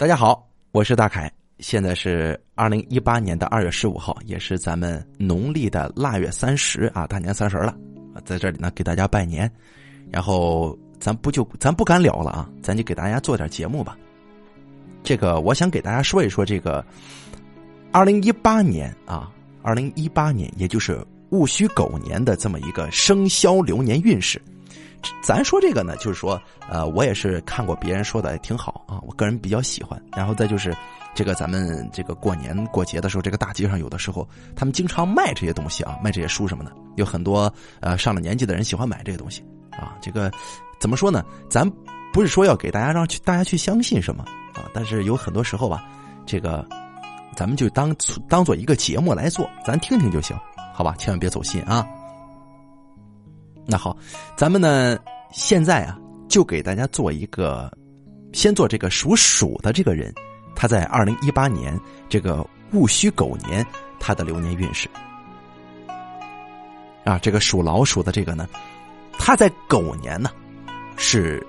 大家好，我是大凯，现在是二零一八年的二月十五号，也是咱们农历的腊月三十啊，大年三十了，在这里呢给大家拜年，然后咱不就咱不敢聊了啊，咱就给大家做点节目吧。这个我想给大家说一说这个二零一八年啊，二零一八年也就是戊戌狗年的这么一个生肖流年运势。咱说这个呢，就是说，呃，我也是看过别人说的挺好啊，我个人比较喜欢。然后再就是，这个咱们这个过年过节的时候，这个大街上有的时候他们经常卖这些东西啊，卖这些书什么的，有很多呃上了年纪的人喜欢买这些东西啊。这个怎么说呢？咱不是说要给大家让去大家去相信什么啊，但是有很多时候吧，这个咱们就当当做一个节目来做，咱听听就行，好吧？千万别走心啊。那好，咱们呢现在啊，就给大家做一个，先做这个属鼠的这个人，他在二零一八年这个戊戌狗年他的流年运势。啊，这个属老鼠的这个呢，他在狗年呢是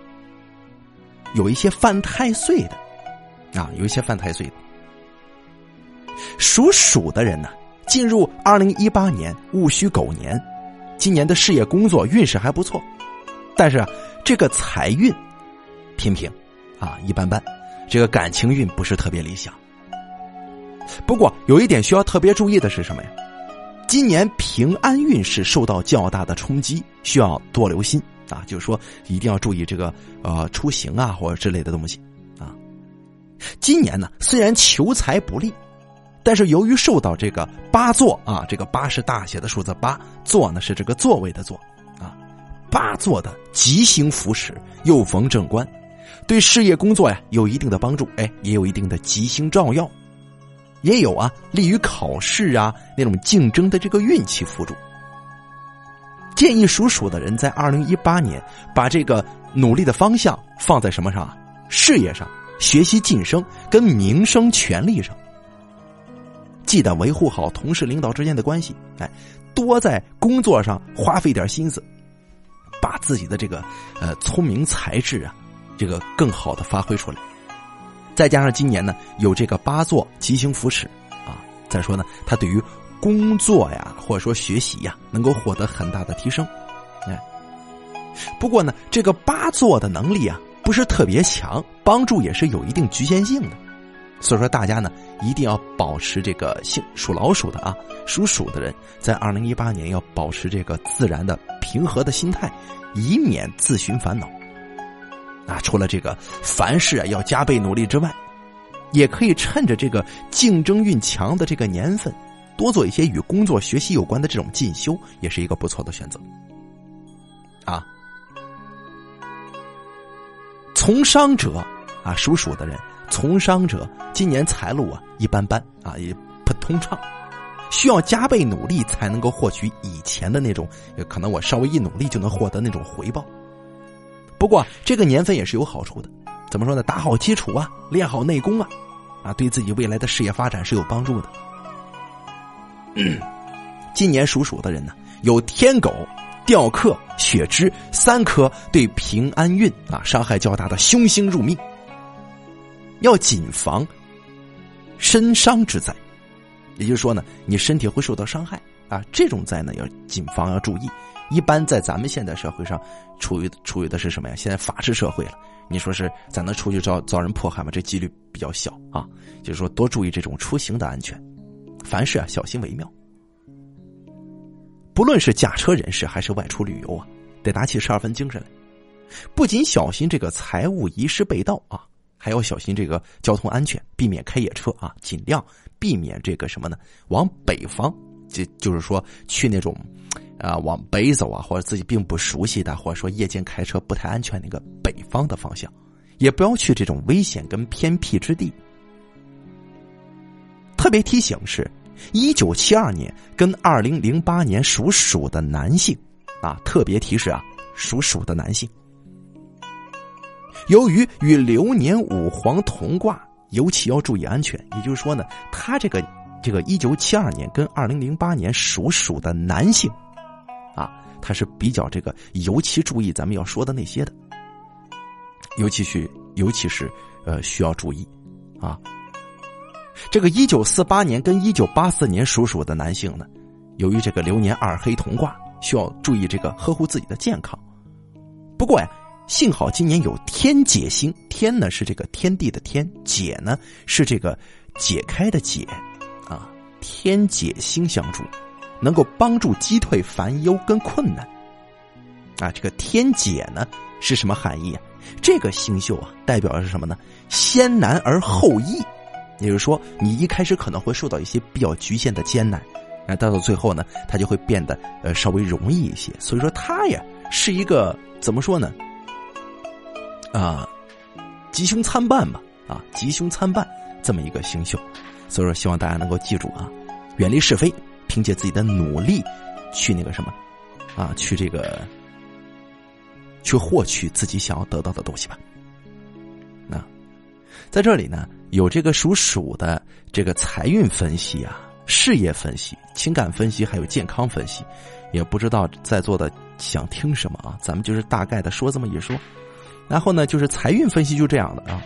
有一些犯太岁的，啊，有一些犯太岁的。属鼠的人呢，进入二零一八年戊戌狗年。今年的事业工作运势还不错，但是，这个财运平平，啊一般般，这个感情运不是特别理想。不过有一点需要特别注意的是什么呀？今年平安运势受到较大的冲击，需要多留心啊！就是说一定要注意这个呃出行啊或者之类的东西啊。今年呢，虽然求财不利。但是由于受到这个八座啊，这个八是大写的数字八，座呢是这个座位的座，啊，八座的吉星扶持，又逢正官，对事业工作呀有一定的帮助，哎，也有一定的吉星照耀，也有啊利于考试啊那种竞争的这个运气辅助。建议属鼠的人在二零一八年把这个努力的方向放在什么上啊？事业上、学习晋升跟名声权利上。记得维护好同事领导之间的关系，哎，多在工作上花费点心思，把自己的这个呃聪明才智啊，这个更好的发挥出来。再加上今年呢有这个八座吉星扶持啊，再说呢，他对于工作呀或者说学习呀能够获得很大的提升。哎，不过呢，这个八座的能力啊不是特别强，帮助也是有一定局限性的。所以说，大家呢一定要保持这个性属老鼠的啊，属鼠的人在二零一八年要保持这个自然的平和的心态，以免自寻烦恼。啊，除了这个凡事啊要加倍努力之外，也可以趁着这个竞争运强的这个年份，多做一些与工作学习有关的这种进修，也是一个不错的选择。啊，从商者啊，属鼠的人。从商者今年财路啊一般般啊也不通畅，需要加倍努力才能够获取以前的那种，可能我稍微一努力就能获得那种回报。不过这个年份也是有好处的，怎么说呢？打好基础啊，练好内功啊，啊，对自己未来的事业发展是有帮助的。今年属鼠的人呢，有天狗、吊客、血支三颗对平安运啊伤害较大的凶星入命。要谨防身伤之灾，也就是说呢，你身体会受到伤害啊。这种灾呢，要谨防，要注意。一般在咱们现在社会上，处于处于的是什么呀？现在法治社会了，你说是咱能出去遭遭人迫害吗？这几率比较小啊。就是说，多注意这种出行的安全，凡事啊小心为妙。不论是驾车人士还是外出旅游啊，得打起十二分精神来，不仅小心这个财物遗失被盗啊。还要小心这个交通安全，避免开野车啊，尽量避免这个什么呢？往北方，就就是说去那种，啊，往北走啊，或者自己并不熟悉的，或者说夜间开车不太安全那个北方的方向，也不要去这种危险跟偏僻之地。特别提醒是，一九七二年跟二零零八年属鼠的男性，啊，特别提示啊，属鼠的男性。由于与流年五黄同卦，尤其要注意安全。也就是说呢，他这个这个一九七二年跟二零零八年属鼠的男性，啊，他是比较这个尤其注意咱们要说的那些的，尤其是尤其是呃需要注意啊。这个一九四八年跟一九八四年属鼠的男性呢，由于这个流年二黑同卦，需要注意这个呵护自己的健康。不过呀，幸好今年有天解星，天呢是这个天地的天，解呢是这个解开的解，啊，天解星相助，能够帮助击退烦忧跟困难。啊，这个天解呢是什么含义啊？这个星宿啊，代表的是什么呢？先难而后易。也就是说，你一开始可能会受到一些比较局限的艰难，那到到最后呢，它就会变得呃稍微容易一些。所以说，它呀是一个怎么说呢？啊，吉凶参半吧，啊，吉凶参半这么一个星宿。所以说，希望大家能够记住啊，远离是非，凭借自己的努力去那个什么，啊，去这个去获取自己想要得到的东西吧。那在这里呢。有这个属鼠的这个财运分析啊，事业分析、情感分析，还有健康分析，也不知道在座的想听什么啊？咱们就是大概的说这么一说。然后呢，就是财运分析就这样的啊。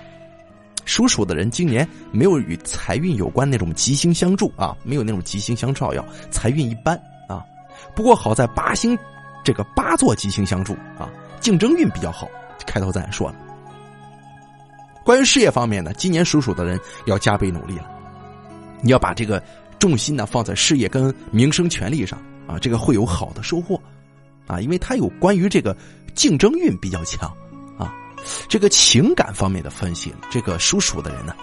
属鼠的人今年没有与财运有关那种吉星相助啊，没有那种吉星相照耀，财运一般啊。不过好在八星这个八座吉星相助啊，竞争运比较好。开头咱也说了。关于事业方面呢，今年属鼠的人要加倍努力了。你要把这个重心呢放在事业跟名声权利上啊，这个会有好的收获啊，因为它有关于这个竞争运比较强。这个情感方面的分析，这个属鼠的人呢，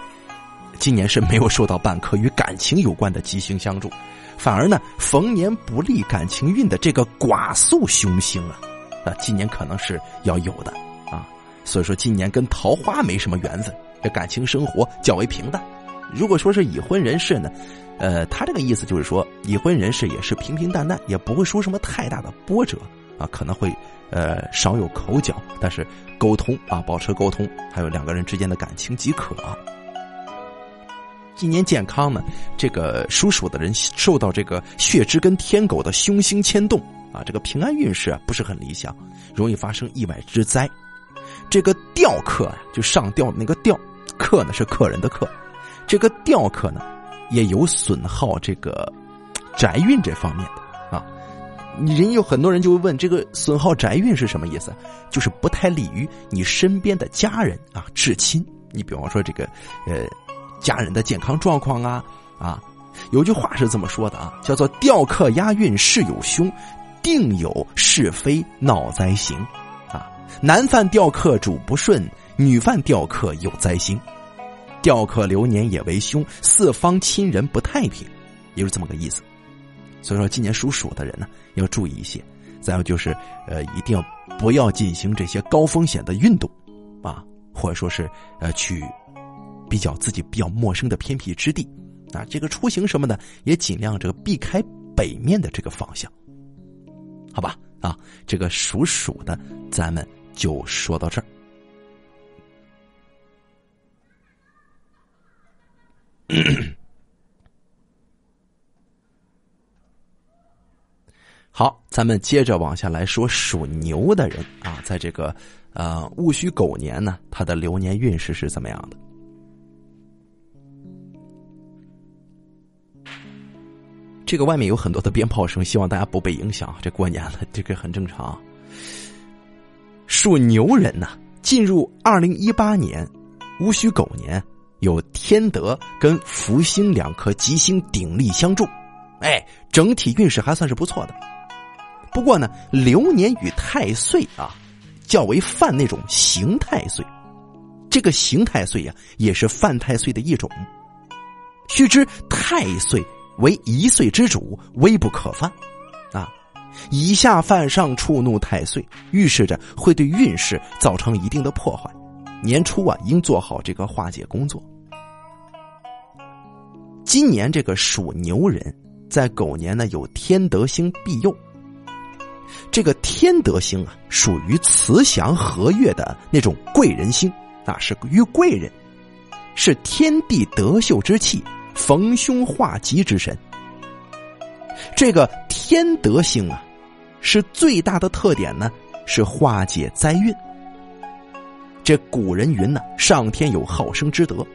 今年是没有受到半颗与感情有关的吉星相助，反而呢逢年不利感情运的这个寡宿凶星啊，啊，今年可能是要有的啊。所以说，今年跟桃花没什么缘分，这感情生活较为平淡。如果说是已婚人士呢，呃，他这个意思就是说，已婚人士也是平平淡淡，也不会出什么太大的波折啊，可能会呃少有口角，但是沟通啊，保持沟通，还有两个人之间的感情即可。今年健康呢，这个属鼠的人受到这个血支跟天狗的凶星牵动啊，这个平安运势啊不是很理想，容易发生意外之灾。这个吊客啊，就上吊那个吊，客呢是客人的客，这个吊客呢也有损耗这个宅运这方面的。你人有很多人就会问，这个损耗宅运是什么意思？就是不太利于你身边的家人啊、至亲。你比方说这个呃家人的健康状况啊啊，有句话是这么说的啊，叫做吊客压运事有凶，定有是非闹灾行。啊男犯吊客主不顺，女犯吊客有灾星，吊客流年也为凶，四方亲人不太平，也是这么个意思。所以说，今年属鼠的人呢，要注意一些。再有就是，呃，一定要不要进行这些高风险的运动，啊，或者说是呃，去比较自己比较陌生的偏僻之地，啊，这个出行什么的也尽量这个避开北面的这个方向，好吧？啊，这个属鼠的，咱们。就说到这儿。好，咱们接着往下来说属牛的人啊，在这个呃戊戌狗年呢，他的流年运势是怎么样的？这个外面有很多的鞭炮声，希望大家不被影响。这过年了，这个很正常。属牛人呐，进入二零一八年戊戌狗年，有天德跟福星两颗吉星鼎力相助，哎，整体运势还算是不错的。不过呢，流年与太岁啊，较为犯那种刑太岁。这个刑太岁呀，也是犯太岁的一种。须知太岁为一岁之主，微不可犯啊。以下犯上触怒太岁，预示着会对运势造成一定的破坏。年初啊，应做好这个化解工作。今年这个属牛人，在狗年呢有天德星庇佑。这个天德星啊，属于慈祥和悦的那种贵人星啊，是于贵人，是天地德秀之气，逢凶化吉之神。这个天德星啊，是最大的特点呢，是化解灾运。这古人云呢，上天有好生之德，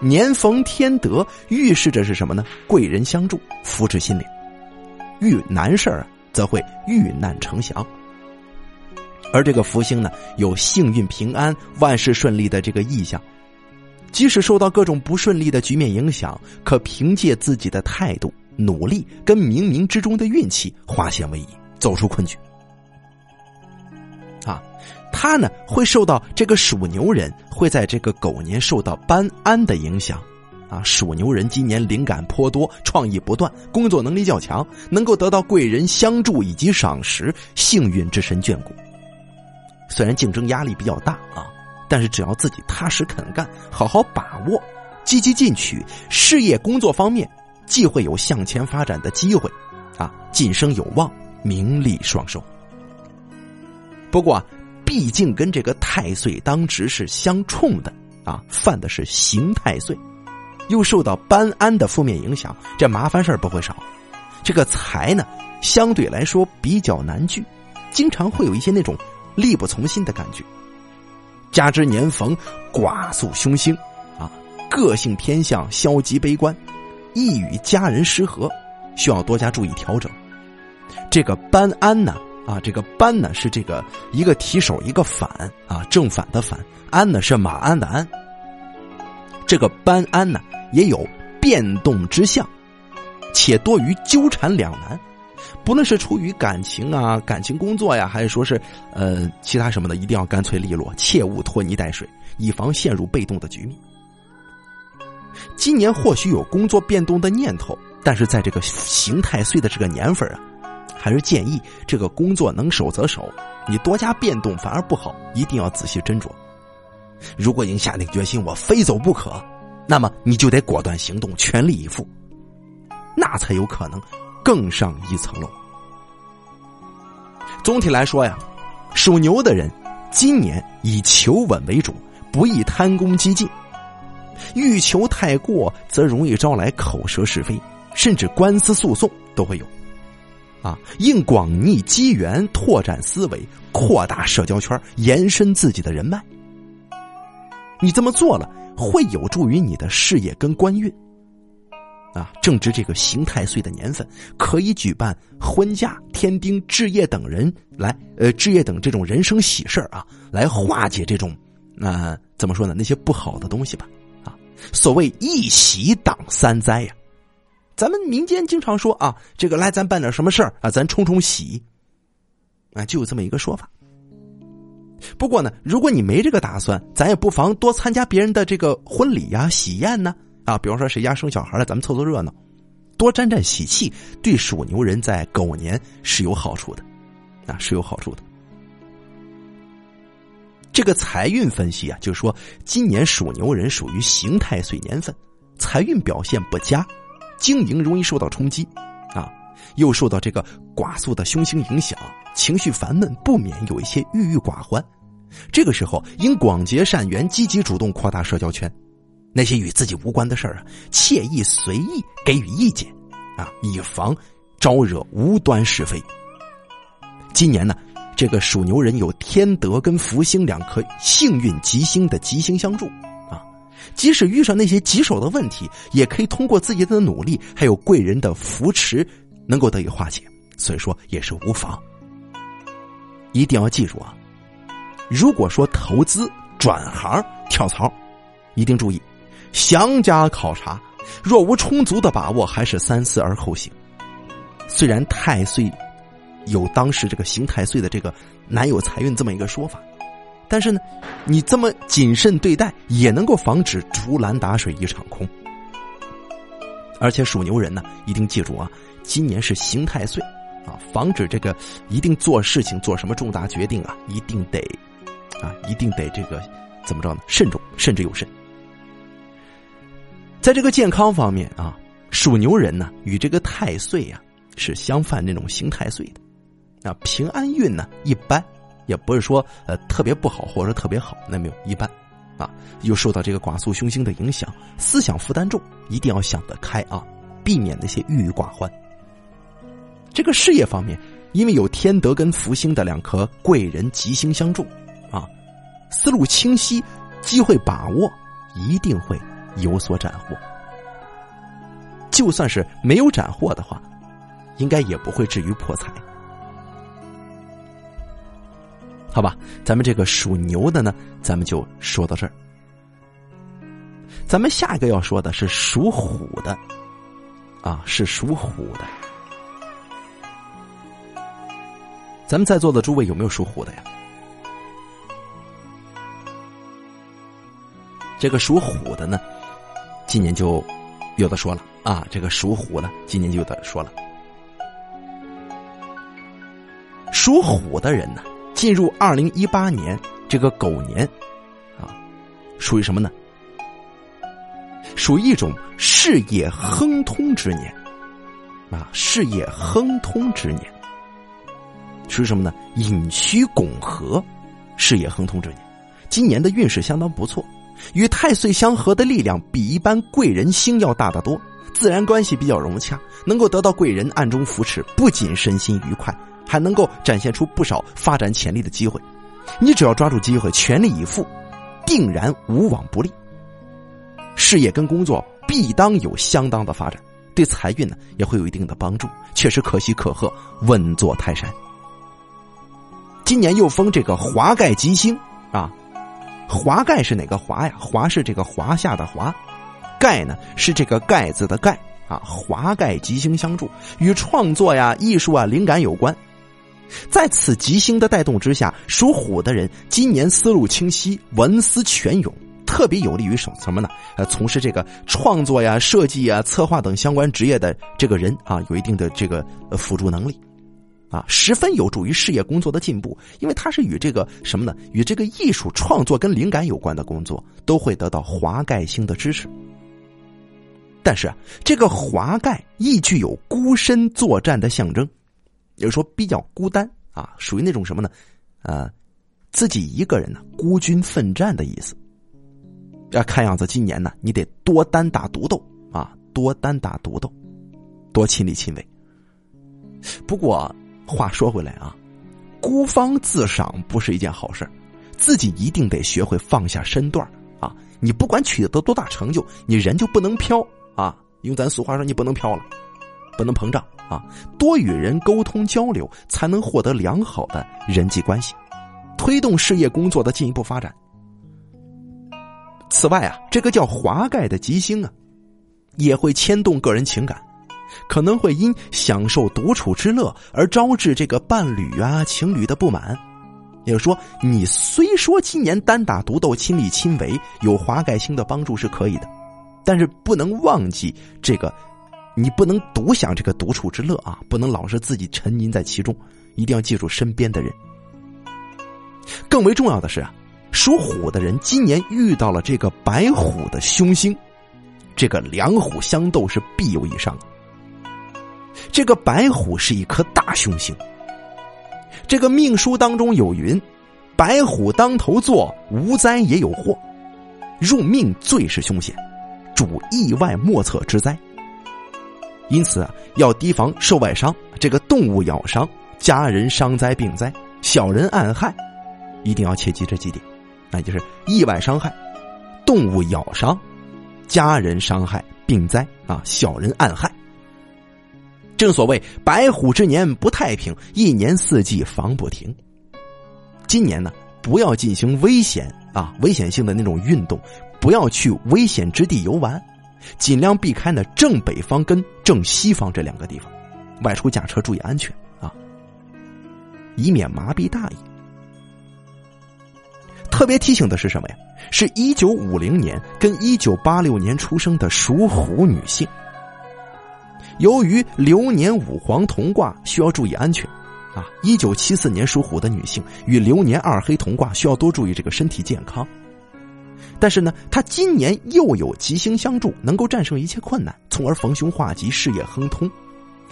年逢天德，预示着是什么呢？贵人相助，福至心灵。遇难事儿，则会遇难成祥。而这个福星呢，有幸运、平安、万事顺利的这个意象。即使受到各种不顺利的局面影响，可凭借自己的态度、努力跟冥冥之中的运气，化险为夷，走出困局。啊，他呢会受到这个属牛人会在这个狗年受到搬安的影响。啊，属牛人今年灵感颇多，创意不断，工作能力较强，能够得到贵人相助以及赏识，幸运之神眷顾。虽然竞争压力比较大啊，但是只要自己踏实肯干，好好把握，积极进取，事业工作方面既会有向前发展的机会，啊，晋升有望，名利双收。不过，啊毕竟跟这个太岁当值是相冲的啊，犯的是刑太岁，又受到班安的负面影响，这麻烦事儿不会少。这个财呢，相对来说比较难聚，经常会有一些那种。力不从心的感觉，加之年逢寡宿凶星，啊，个性偏向消极悲观，易与家人失和，需要多加注意调整。这个班安呢，啊，这个班呢是这个一个提手一个反啊，正反的反，安呢是马鞍的鞍。这个班安呢也有变动之象，且多于纠缠两难。不论是出于感情啊、感情工作呀，还是说是呃其他什么的，一定要干脆利落，切勿拖泥带水，以防陷入被动的局面。今年或许有工作变动的念头，但是在这个刑太岁的这个年份啊，还是建议这个工作能守则守，你多加变动反而不好，一定要仔细斟酌。如果已经下定决心我非走不可，那么你就得果断行动，全力以赴，那才有可能。更上一层楼。总体来说呀，属牛的人今年以求稳为主，不宜贪功激进。欲求太过，则容易招来口舌是非，甚至官司诉讼都会有。啊，应广逆机缘，拓展思维，扩大社交圈，延伸自己的人脉。你这么做了，会有助于你的事业跟官运。啊，正值这个刑太岁的年份，可以举办婚嫁、添丁、置业等人来，呃，置业等这种人生喜事啊，来化解这种，那怎么说呢？那些不好的东西吧。啊，所谓一喜挡三灾呀，咱们民间经常说啊，这个来咱办点什么事儿啊，咱冲冲喜，啊，就有这么一个说法。不过呢，如果你没这个打算，咱也不妨多参加别人的这个婚礼呀、喜宴呢。啊，比方说谁家生小孩了，咱们凑凑热闹，多沾沾喜气，对属牛人在狗年是有好处的，啊，是有好处的。这个财运分析啊，就是说今年属牛人属于刑太岁年份，财运表现不佳，经营容易受到冲击，啊，又受到这个寡宿的凶星影响，情绪烦闷，不免有一些郁郁寡欢。这个时候应广结善缘，积极主动扩大社交圈。那些与自己无关的事儿啊，惬意随意给予意见，啊，以防招惹无端是非。今年呢，这个属牛人有天德跟福星两颗幸运吉星的吉星相助，啊，即使遇上那些棘手的问题，也可以通过自己的努力，还有贵人的扶持，能够得以化解。所以说也是无妨。一定要记住啊，如果说投资、转行、跳槽，一定注意。详加考察，若无充足的把握，还是三思而后行。虽然太岁有当时这个刑太岁的这个难有财运这么一个说法，但是呢，你这么谨慎对待，也能够防止竹篮打水一场空。而且属牛人呢，一定记住啊，今年是刑太岁啊，防止这个一定做事情做什么重大决定啊，一定得啊，一定得这个怎么着呢？慎重，慎之又慎。在这个健康方面啊，属牛人呢与这个太岁呀是相犯那种刑太岁的，啊平安运呢一般，也不是说呃特别不好或者特别好，那没有一般，啊又受到这个寡宿凶星的影响，思想负担重，一定要想得开啊，避免那些郁郁寡欢。这个事业方面，因为有天德跟福星的两颗贵人吉星相助，啊思路清晰，机会把握，一定会。有所斩获。就算是没有斩获的话，应该也不会至于破财。好吧，咱们这个属牛的呢，咱们就说到这儿。咱们下一个要说的是属虎的，啊，是属虎的。咱们在座的诸位有没有属虎的呀？这个属虎的呢，今年就有的说了啊，这个属虎的今年就有的说了。属虎的人呢？进入二零一八年这个狗年，啊，属于什么呢？属于一种事业亨通之年，啊，事业亨通之年，属于什么呢？寅戌拱合，事业亨通之年。今年的运势相当不错，与太岁相合的力量比一般贵人星要大得多，自然关系比较融洽，能够得到贵人暗中扶持，不仅身心愉快。还能够展现出不少发展潜力的机会，你只要抓住机会，全力以赴，定然无往不利。事业跟工作必当有相当的发展，对财运呢也会有一定的帮助，确实可喜可贺，稳坐泰山。今年又封这个华盖吉星啊，华盖是哪个华呀？华是这个华夏的华，盖呢是这个盖字的盖啊。华盖吉星相助，与创作呀、艺术啊、灵感有关。在此吉星的带动之下，属虎的人今年思路清晰，文思泉涌，特别有利于什什么呢？呃，从事这个创作呀、设计呀、策划等相关职业的这个人啊，有一定的这个辅助能力，啊，十分有助于事业工作的进步。因为它是与这个什么呢？与这个艺术创作跟灵感有关的工作，都会得到华盖星的支持。但是啊这个华盖亦具有孤身作战的象征。也就是说，比较孤单啊，属于那种什么呢？呃，自己一个人呢，孤军奋战的意思。要看样子，今年呢，你得多单打独斗啊，多单打独斗，多亲力亲为。不过话说回来啊，孤芳自赏不是一件好事自己一定得学会放下身段啊。你不管取得多大成就，你人就不能飘啊。用咱俗话说，你不能飘了，不能膨胀。啊，多与人沟通交流，才能获得良好的人际关系，推动事业工作的进一步发展。此外啊，这个叫华盖的吉星啊，也会牵动个人情感，可能会因享受独处之乐而招致这个伴侣啊、情侣的不满。也就是说，你虽说今年单打独斗、亲力亲为，有华盖星的帮助是可以的，但是不能忘记这个。你不能独享这个独处之乐啊！不能老是自己沉浸在其中，一定要记住身边的人。更为重要的是啊，属虎的人今年遇到了这个白虎的凶星，这个两虎相斗是必有一伤。这个白虎是一颗大凶星，这个命书当中有云：“白虎当头坐，无灾也有祸。入命最是凶险，主意外莫测之灾。”因此，要提防受外伤，这个动物咬伤、家人伤灾病灾、小人暗害，一定要切记这几点，那就是意外伤害、动物咬伤、家人伤害、病灾啊，小人暗害。正所谓白虎之年不太平，一年四季防不停。今年呢，不要进行危险啊、危险性的那种运动，不要去危险之地游玩。尽量避开呢正北方跟正西方这两个地方，外出驾车注意安全啊，以免麻痹大意。特别提醒的是什么呀？是一九五零年跟一九八六年出生的属虎女性，由于流年五黄同卦，需要注意安全啊。一九七四年属虎的女性与流年二黑同卦，需要多注意这个身体健康。但是呢，他今年又有吉星相助，能够战胜一切困难，从而逢凶化吉，事业亨通。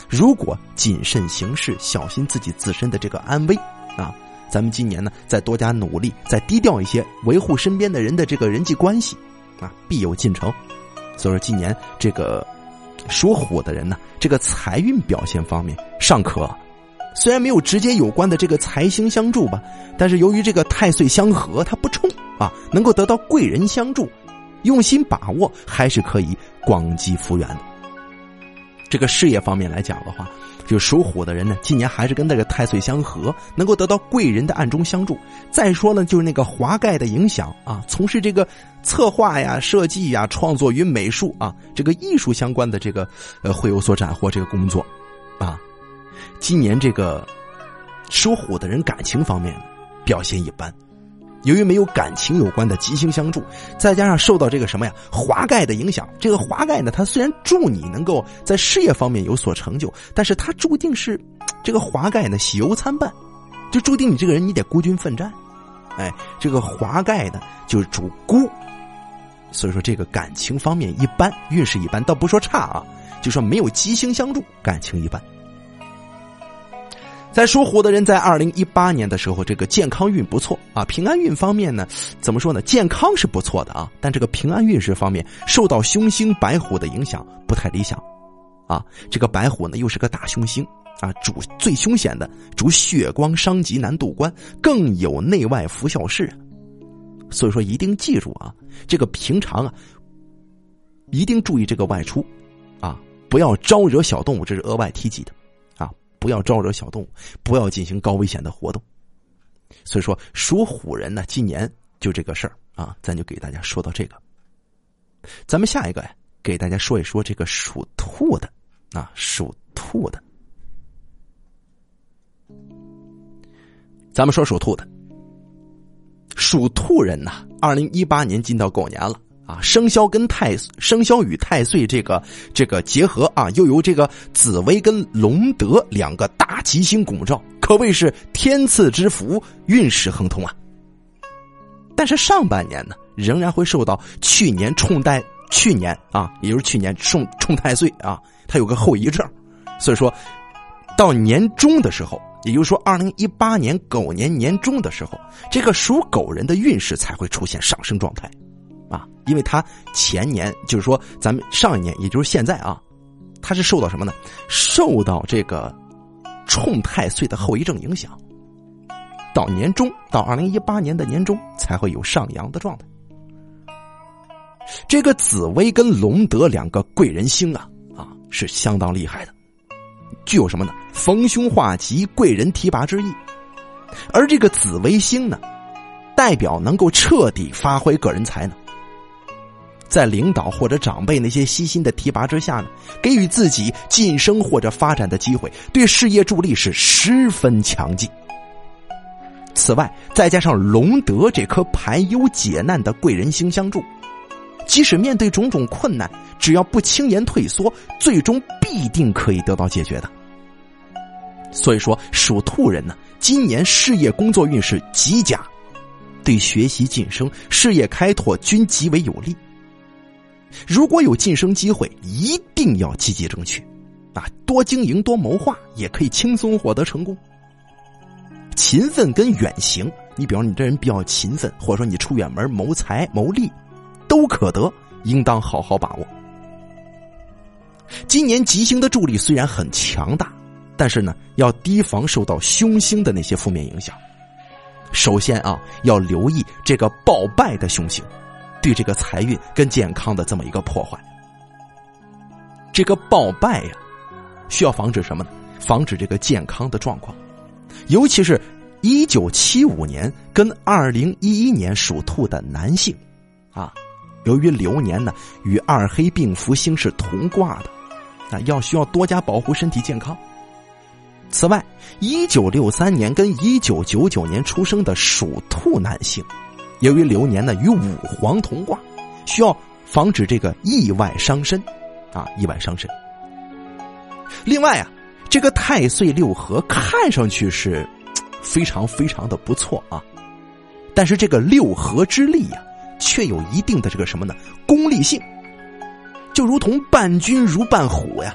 如果谨慎行事，小心自己自身的这个安危啊，咱们今年呢，再多加努力，再低调一些，维护身边的人的这个人际关系啊，必有进程。所以说，今年这个属虎的人呢，这个财运表现方面尚可。虽然没有直接有关的这个财星相助吧，但是由于这个太岁相合，它不冲啊，能够得到贵人相助，用心把握，还是可以广积福缘的。这个事业方面来讲的话，就属虎的人呢，今年还是跟那个太岁相合，能够得到贵人的暗中相助。再说呢，就是那个华盖的影响啊，从事这个策划呀、设计呀、创作与美术啊，这个艺术相关的这个呃，会有所斩获。这个工作啊，今年这个属虎的人感情方面表现一般。由于没有感情有关的吉星相助，再加上受到这个什么呀华盖的影响，这个华盖呢，它虽然助你能够在事业方面有所成就，但是它注定是这个华盖呢喜忧参半，就注定你这个人你得孤军奋战。哎，这个华盖呢就是主孤，所以说这个感情方面一般，运势一般，倒不说差啊，就说没有吉星相助，感情一般。在属虎的人在二零一八年的时候，这个健康运不错啊。平安运方面呢，怎么说呢？健康是不错的啊，但这个平安运势方面受到凶星白虎的影响，不太理想。啊，这个白虎呢又是个大凶星啊，主最凶险的，主血光伤及难渡关，更有内外福效事。所以说，一定记住啊，这个平常啊，一定注意这个外出，啊，不要招惹小动物，这是额外提及的。啊不要招惹小动物，不要进行高危险的活动。所以说，属虎人呢，今年就这个事儿啊，咱就给大家说到这个。咱们下一个呀，给大家说一说这个属兔的啊，属兔的。咱们说属兔的，属兔人呐，二零一八年进到狗年了。啊，生肖跟太生肖与太岁这个这个结合啊，又由这个紫薇跟龙德两个大吉星拱照，可谓是天赐之福，运势亨通啊。但是上半年呢，仍然会受到去年冲带去年啊，也就是去年冲冲太岁啊，它有个后遗症，所以说到年终的时候，也就是说二零一八年狗年年终的时候，这个属狗人的运势才会出现上升状态。啊，因为他前年就是说，咱们上一年，也就是现在啊，他是受到什么呢？受到这个冲太岁的后遗症影响，到年终，到二零一八年的年终才会有上扬的状态。这个紫薇跟龙德两个贵人星啊，啊是相当厉害的，具有什么呢？逢凶化吉、贵人提拔之意。而这个紫微星呢，代表能够彻底发挥个人才能。在领导或者长辈那些悉心的提拔之下呢，给予自己晋升或者发展的机会，对事业助力是十分强劲。此外，再加上龙德这颗排忧解难的贵人星相助，即使面对种种困难，只要不轻言退缩，最终必定可以得到解决的。所以说，属兔人呢，今年事业工作运势极佳，对学习晋升、事业开拓均极为有利。如果有晋升机会，一定要积极争取，啊，多经营多谋划，也可以轻松获得成功。勤奋跟远行，你比方你这人比较勤奋，或者说你出远门谋财谋利，都可得，应当好好把握。今年吉星的助力虽然很强大，但是呢，要提防受到凶星的那些负面影响。首先啊，要留意这个暴败的凶星。对这个财运跟健康的这么一个破坏，这个暴败呀，需要防止什么呢？防止这个健康的状况，尤其是一九七五年跟二零一一年属兔的男性，啊，由于流年呢与二黑病符星是同卦的，啊，要需要多加保护身体健康。此外，一九六三年跟一九九九年出生的属兔男性。由于流年呢与五黄同卦，需要防止这个意外伤身，啊，意外伤身。另外啊，这个太岁六合看上去是非常非常的不错啊，但是这个六合之力呀，却有一定的这个什么呢？功利性，就如同伴君如伴虎呀。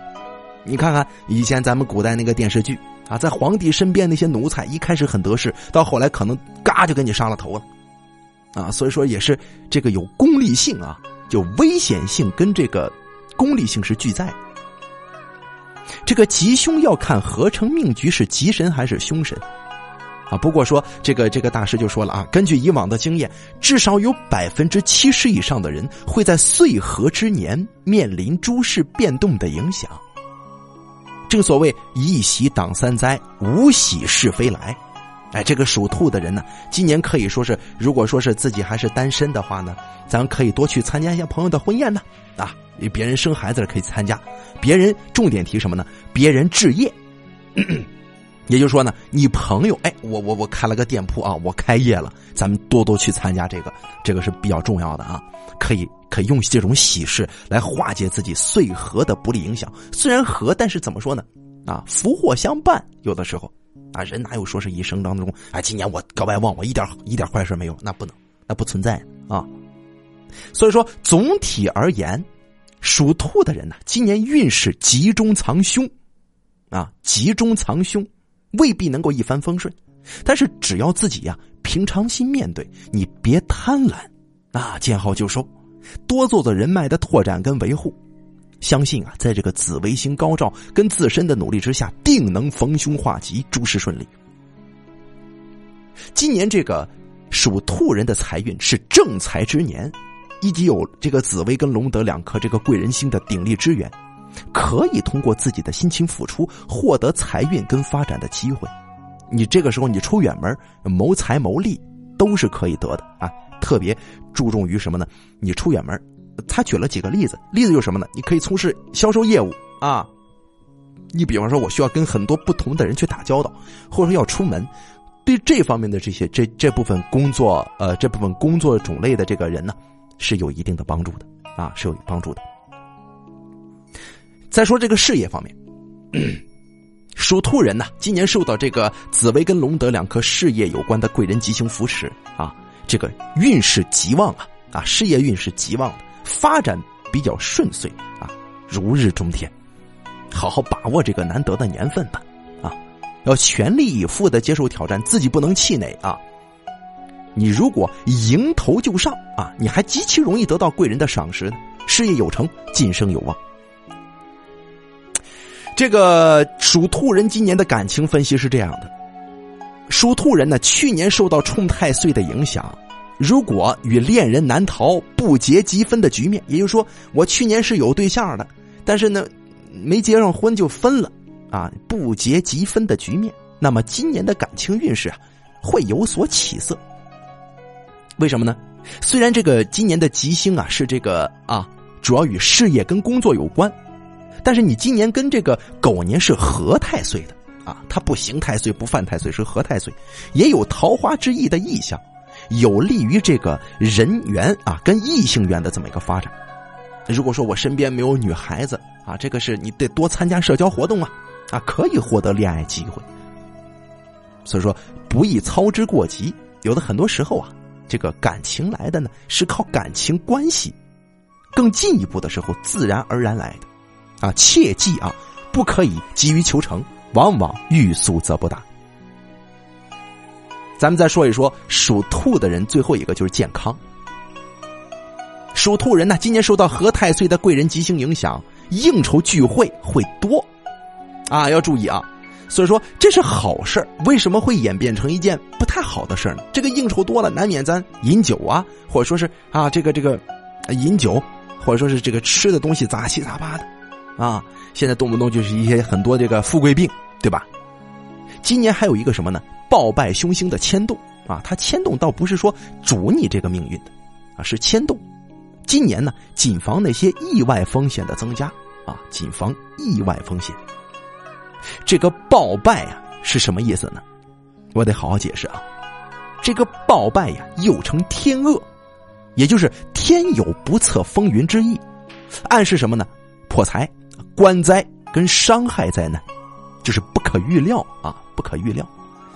你看看以前咱们古代那个电视剧啊，在皇帝身边那些奴才，一开始很得势，到后来可能嘎就给你杀了头了。啊，所以说也是这个有功利性啊，就危险性跟这个功利性是俱在。这个吉凶要看合成命局是吉神还是凶神，啊。不过说这个这个大师就说了啊，根据以往的经验，至少有百分之七十以上的人会在岁合之年面临诸事变动的影响。正所谓一喜挡三灾，无喜是非来。哎，这个属兔的人呢，今年可以说是，如果说是自己还是单身的话呢，咱可以多去参加一下朋友的婚宴呢。啊，别人生孩子了可以参加，别人重点提什么呢？别人置业，也就是说呢，你朋友，哎，我我我开了个店铺啊，我开业了，咱们多多去参加这个，这个是比较重要的啊，可以可以用这种喜事来化解自己岁合的不利影响。虽然合，但是怎么说呢？啊，福祸相伴，有的时候。啊，人哪有说是一生当中啊？今年我格外旺，我一点一点坏事没有，那不能，那不存在啊。所以说，总体而言，属兔的人呢，今年运势吉中藏凶，啊，吉中藏凶，未必能够一帆风顺。但是只要自己呀，平常心面对，你别贪婪，啊，见好就收，多做做人脉的拓展跟维护。相信啊，在这个紫微星高照跟自身的努力之下，定能逢凶化吉，诸事顺利。今年这个属兔人的财运是正财之年，以及有这个紫薇跟龙德两颗这个贵人星的鼎力支援，可以通过自己的辛勤付出获得财运跟发展的机会。你这个时候你出远门谋财谋利都是可以得的啊！特别注重于什么呢？你出远门。他举了几个例子，例子就是什么呢？你可以从事销售业务啊，你比方说，我需要跟很多不同的人去打交道，或者说要出门，对这方面的这些这这部分工作，呃，这部分工作种类的这个人呢，是有一定的帮助的啊，是有帮助的。再说这个事业方面，属兔人呢，今年受到这个紫薇跟龙德两颗事业有关的贵人吉星扶持啊，这个运势极旺啊，啊，事业运是极旺。发展比较顺遂啊，如日中天，好好把握这个难得的年份吧，啊，要全力以赴的接受挑战，自己不能气馁啊。你如果迎头就上啊，你还极其容易得到贵人的赏识，事业有成，晋升有望。这个属兔人今年的感情分析是这样的：属兔人呢，去年受到冲太岁的影响。如果与恋人难逃不结积分的局面，也就是说，我去年是有对象的，但是呢，没结上婚就分了，啊，不结积分的局面，那么今年的感情运势啊，会有所起色。为什么呢？虽然这个今年的吉星啊是这个啊，主要与事业跟工作有关，但是你今年跟这个狗年是合太岁的啊，它不刑太岁不犯太岁，是合太岁，也有桃花之意的意象。有利于这个人缘啊，跟异性缘的这么一个发展。如果说我身边没有女孩子啊，这个是你得多参加社交活动啊，啊，可以获得恋爱机会。所以说，不宜操之过急。有的很多时候啊，这个感情来的呢，是靠感情关系更进一步的时候自然而然来的。啊，切记啊，不可以急于求成，往往欲速则不达。咱们再说一说属兔的人，最后一个就是健康。属兔人呢，今年受到何太岁的贵人吉星影响，应酬聚会会多，啊，要注意啊。所以说这是好事为什么会演变成一件不太好的事呢？这个应酬多了，难免咱饮酒啊，或者说是啊，这个这个饮酒，或者说是这个吃的东西杂七杂八的，啊，现在动不动就是一些很多这个富贵病，对吧？今年还有一个什么呢？暴败凶星的牵动啊，它牵动倒不是说主你这个命运的，啊是牵动。今年呢，谨防那些意外风险的增加啊，谨防意外风险。这个暴败啊是什么意思呢？我得好好解释啊。这个暴败呀，又称天恶，也就是天有不测风云之意，暗示什么呢？破财、官灾跟伤害灾难，就是不可预料啊，不可预料。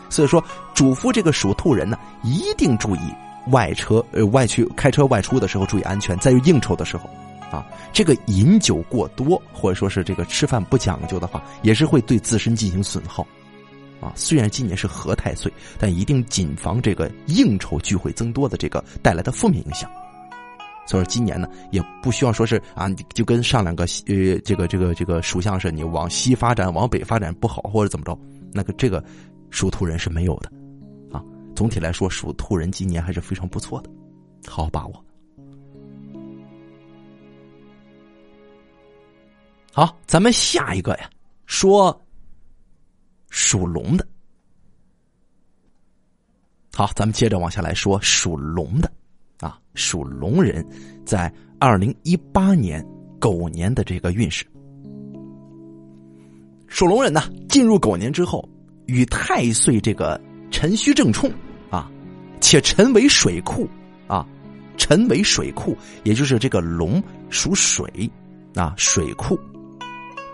所以说，嘱咐这个属兔人呢，一定注意外车呃外去开车外出的时候注意安全。在于应酬的时候，啊，这个饮酒过多或者说是这个吃饭不讲究的话，也是会对自身进行损耗。啊，虽然今年是合太岁，但一定谨防这个应酬聚会增多的这个带来的负面影响。所以，今年呢，也不需要说是啊，就跟上两个呃这个这个这个属相是，你往西发展往北发展不好或者怎么着，那个这个。属兔人是没有的，啊总体来说，属兔人今年还是非常不错的，好好把握。好，咱们下一个呀，说属龙的。好，咱们接着往下来说属龙的，属龙人在二零一八年狗年的这个运势。属龙人呢，进入狗年之后，与太岁这个辰戌正冲啊，且辰为水库啊，辰为水库，也就是这个龙属水啊，水库，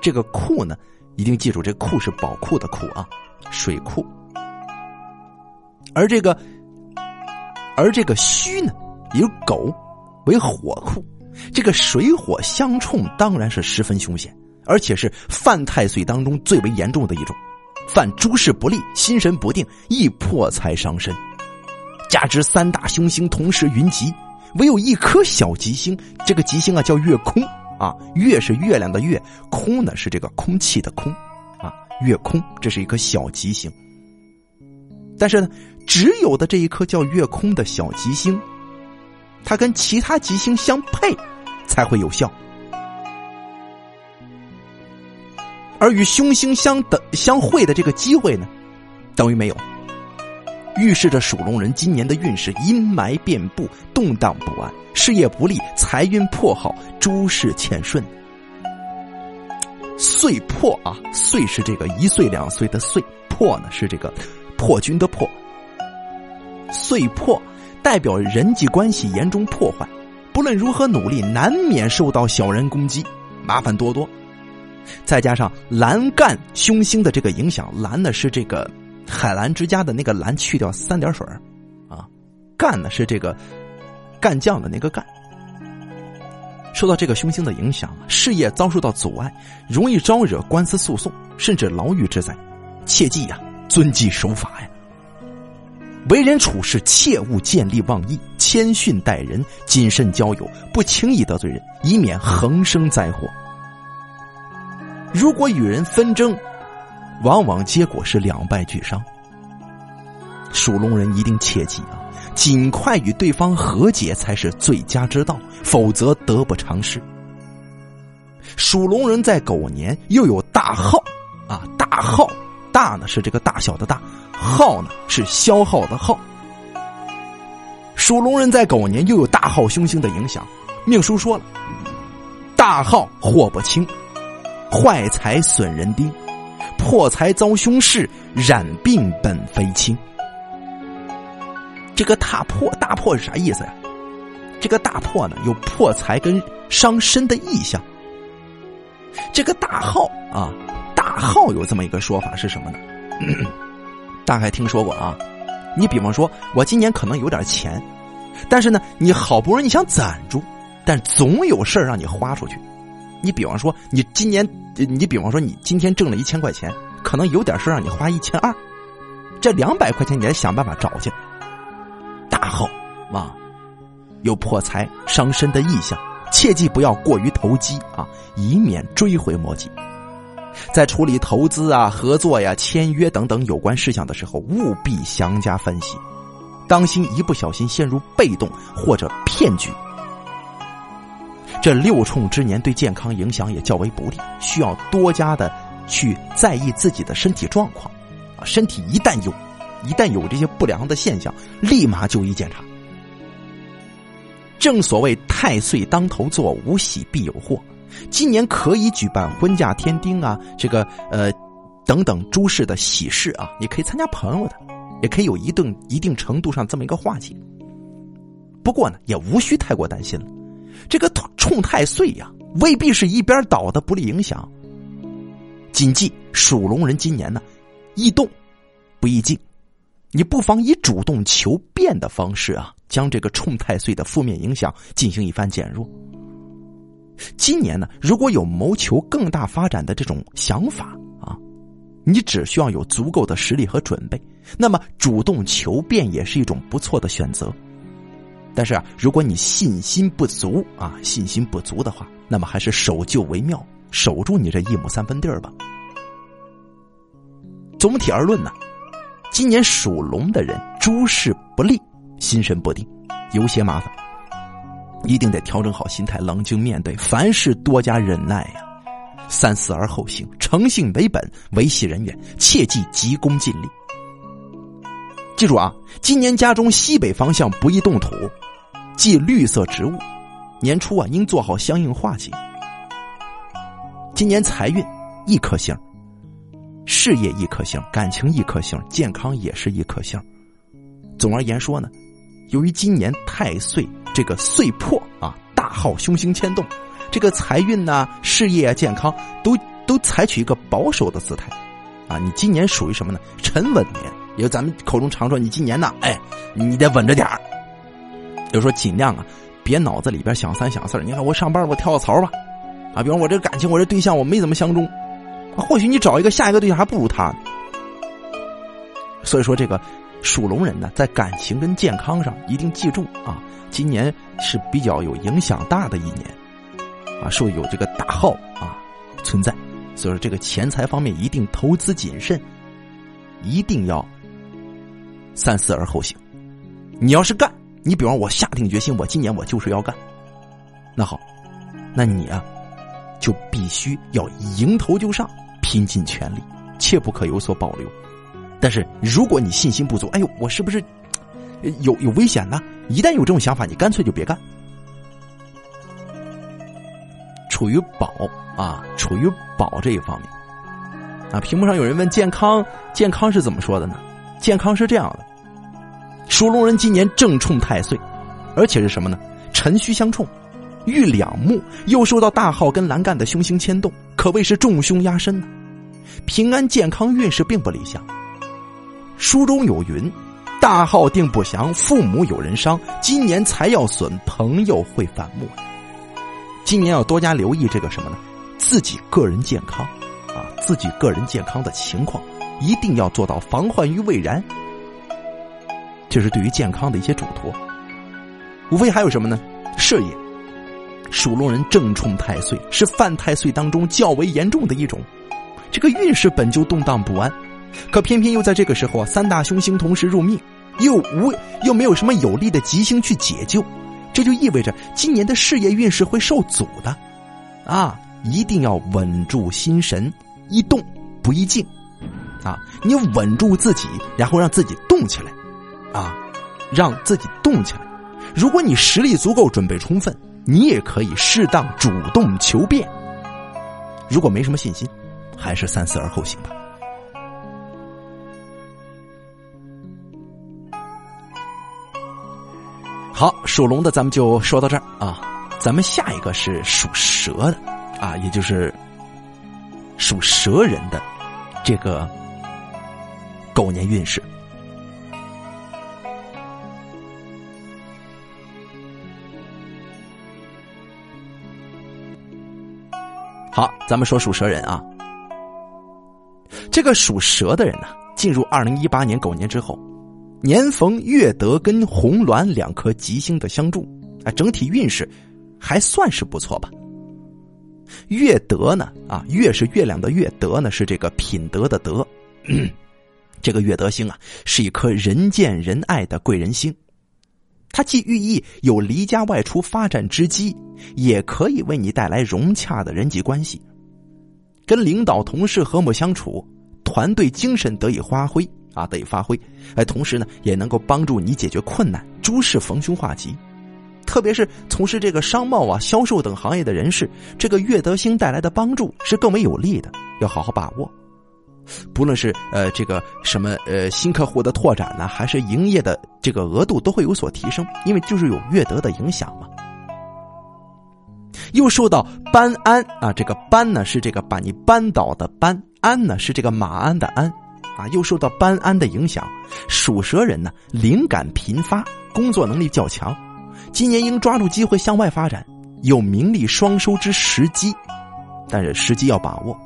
这个库呢，一定记住，这库是宝库的库啊，水库。而这个，而这个戌呢，以狗为火库，这个水火相冲，当然是十分凶险，而且是犯太岁当中最为严重的一种，犯诸事不利、心神不定、易破财伤身。加之三大凶星同时云集，唯有一颗小吉星，这个吉星啊叫月空啊，月是月亮的月，空呢是这个空气的空啊，月空这是一颗小吉星，但是呢。只有的这一颗叫月空的小吉星，它跟其他吉星相配，才会有效。而与凶星相等相会的这个机会呢，等于没有。预示着属龙人今年的运势阴霾遍布，动荡不安，事业不利，财运破耗，诸事欠顺。岁破啊，岁是这个一岁两岁的岁，破呢是这个破军的破。岁破代表人际关系严重破坏，不论如何努力，难免受到小人攻击，麻烦多多。再加上蓝干凶星的这个影响，蓝呢是这个海澜之家的那个蓝去掉三点水啊，干呢是这个干将的那个干。受到这个凶星的影响，事业遭受到阻碍，容易招惹官司诉讼，甚至牢狱之灾。切记呀，遵纪守法呀。为人处事切勿见利忘义，谦逊待人，谨慎交友，不轻易得罪人，以免横生灾祸。如果与人纷争，往往结果是两败俱伤。属龙人一定切记啊，尽快与对方和解才是最佳之道，否则得不偿失。属龙人在狗年又有大耗啊，大耗。大呢是这个大小的大，耗呢是消耗的耗。属龙人在狗年又有大耗凶星的影响，命书说了，大耗祸不轻，坏财损人丁，破财遭凶事，染病本非轻。这个大破大破是啥意思呀？这个大破呢有破财跟伤身的意象。这个大耗啊。大耗有这么一个说法是什么呢？大概听说过啊。你比方说，我今年可能有点钱，但是呢，你好不容易想攒住，但总有事儿让你花出去。你比方说，你今年，你比方说，你今天挣了一千块钱，可能有点事让你花一千二，这两百块钱你得想办法找去。大耗啊，有破财伤身的意向，切记不要过于投机啊，以免追悔莫及。在处理投资啊、合作呀、签约等等有关事项的时候，务必详加分析，当心一不小心陷入被动或者骗局。这六冲之年对健康影响也较为不利，需要多加的去在意自己的身体状况。啊，身体一旦有，一旦有这些不良的现象，立马就医检查。正所谓太岁当头坐，无喜必有祸。今年可以举办婚嫁添丁啊，这个呃，等等诸事的喜事啊，你可以参加朋友的，也可以有一定一定程度上这么一个化解。不过呢，也无需太过担心了。这个冲太岁呀，未必是一边倒的不利影响。谨记，属龙人今年呢，易动不易静，你不妨以主动求变的方式啊，将这个冲太岁的负面影响进行一番减弱。今年呢，如果有谋求更大发展的这种想法啊，你只需要有足够的实力和准备，那么主动求变也是一种不错的选择。但是啊，如果你信心不足啊，信心不足的话，那么还是守旧为妙，守住你这一亩三分地儿吧。总体而论呢，今年属龙的人诸事不利，心神不定，有些麻烦，一定得调整好心态，冷静面对，凡事多加忍耐呀。三思而后行，诚信为本，维系人缘，切忌急功近利。记住啊，今年家中西北方向不宜动土，忌绿色植物。年初啊，应做好相应化解。今年财运一颗星，事业一颗星，感情一颗星，健康也是一颗星。总而言说呢，由于今年太岁这个岁破啊，大号凶星牵动，这个财运呐、事业啊、健康都都采取一个保守的姿态啊。你今年属于什么呢？沉稳年，也就咱们口中常说，你今年呢，哎，你得稳着点儿。就说尽量啊。别脑子里边想三想四你看我上班我跳个槽吧，啊，比方我这感情我这对象我没怎么相中，或许你找一个下一个对象还不如他。所以说这个属龙人呢，在感情跟健康上一定记住啊，今年是比较有影响大的一年，啊，受有这个大号啊存在，所以说这个钱财方面一定投资谨慎，一定要三思而后行。你要是干。你比方我下定决心，我今年我就是要干。那好，那你啊，就必须要迎头就上，拼尽全力，切不可有所保留。但是如果你信心不足，哎呦，我是不是有有危险呢？一旦有这种想法，你干脆就别干。处于保啊，处于保这一方面啊。屏幕上有人问健康，健康是怎么说的呢？健康是这样的。属龙人今年正冲太岁，而且是什么呢？辰戌相冲，遇两木，又受到大号跟栏杆的凶星牵动，可谓是重凶压身呢。平安健康运势并不理想。书中有云：“大号定不祥，父母有人伤。今年财要损，朋友会反目。”今年要多加留意这个什么呢？自己个人健康啊，自己个人健康的情况，一定要做到防患于未然。这是对于健康的一些嘱托，无非还有什么呢？事业，属龙人正冲太岁，是犯太岁当中较为严重的一种。这个运势本就动荡不安，可偏偏又在这个时候啊，三大凶星同时入命，又无又没有什么有力的吉星去解救，这就意味着今年的事业运势会受阻的。啊，一定要稳住心神，一动不一静，啊，你稳住自己，然后让自己动起来。啊，让自己动起来。如果你实力足够，准备充分，你也可以适当主动求变。如果没什么信心，还是三思而后行吧。好，属龙的咱们就说到这儿啊。咱们下一个是属蛇的啊，也就是属蛇人的这个狗年运势。好，咱们说属蛇人啊，这个属蛇的人呢，进入二零一八年狗年之后，年逢月德跟红鸾两颗吉星的相助，啊，整体运势还算是不错吧。月德呢，啊，月是月亮的月，德呢是这个品德的德，这个月德星啊，是一颗人见人爱的贵人星。它既寓意有离家外出发展之机，也可以为你带来融洽的人际关系，跟领导同事和睦相处，团队精神得以发挥啊，得以发挥。哎，同时呢，也能够帮助你解决困难，诸事逢凶化吉。特别是从事这个商贸啊、销售等行业的人士，这个月德星带来的帮助是更为有利的，要好好把握。不论是呃这个什么呃新客户的拓展呢，还是营业的这个额度都会有所提升，因为就是有月德的影响嘛。又受到搬安啊，这个搬呢是这个把你扳倒的搬，安呢是这个马鞍的鞍，啊，又受到搬安的影响，属蛇人呢灵感频发，工作能力较强，今年应抓住机会向外发展，有名利双收之时机，但是时机要把握。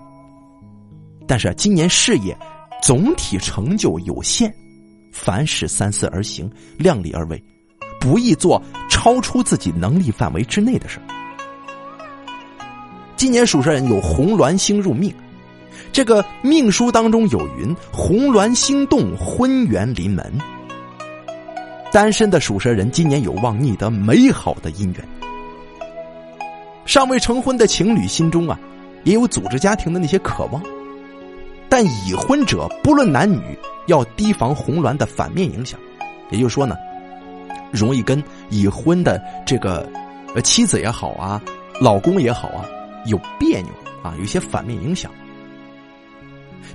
但是今年事业总体成就有限，凡事三思而行，量力而为，不宜做超出自己能力范围之内的事今年属蛇人有红鸾星入命，这个命书当中有云：“红鸾星动，婚缘临门。”单身的属蛇人今年有望觅得美好的姻缘。尚未成婚的情侣心中啊，也有组织家庭的那些渴望。但已婚者不论男女，要提防红鸾的反面影响。也就是说呢，容易跟已婚的这个呃妻子也好啊，老公也好啊，有别扭啊，有一些反面影响。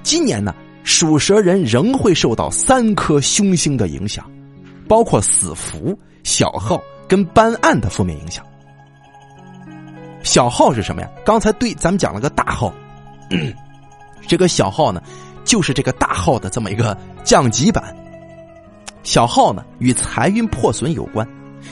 今年呢，属蛇人仍会受到三颗凶星的影响，包括死符、小号跟斑暗的负面影响。小号是什么呀？刚才对咱们讲了个大号，这个小号呢，就是这个大号的这么一个降级版。小号呢，与财运破损有关，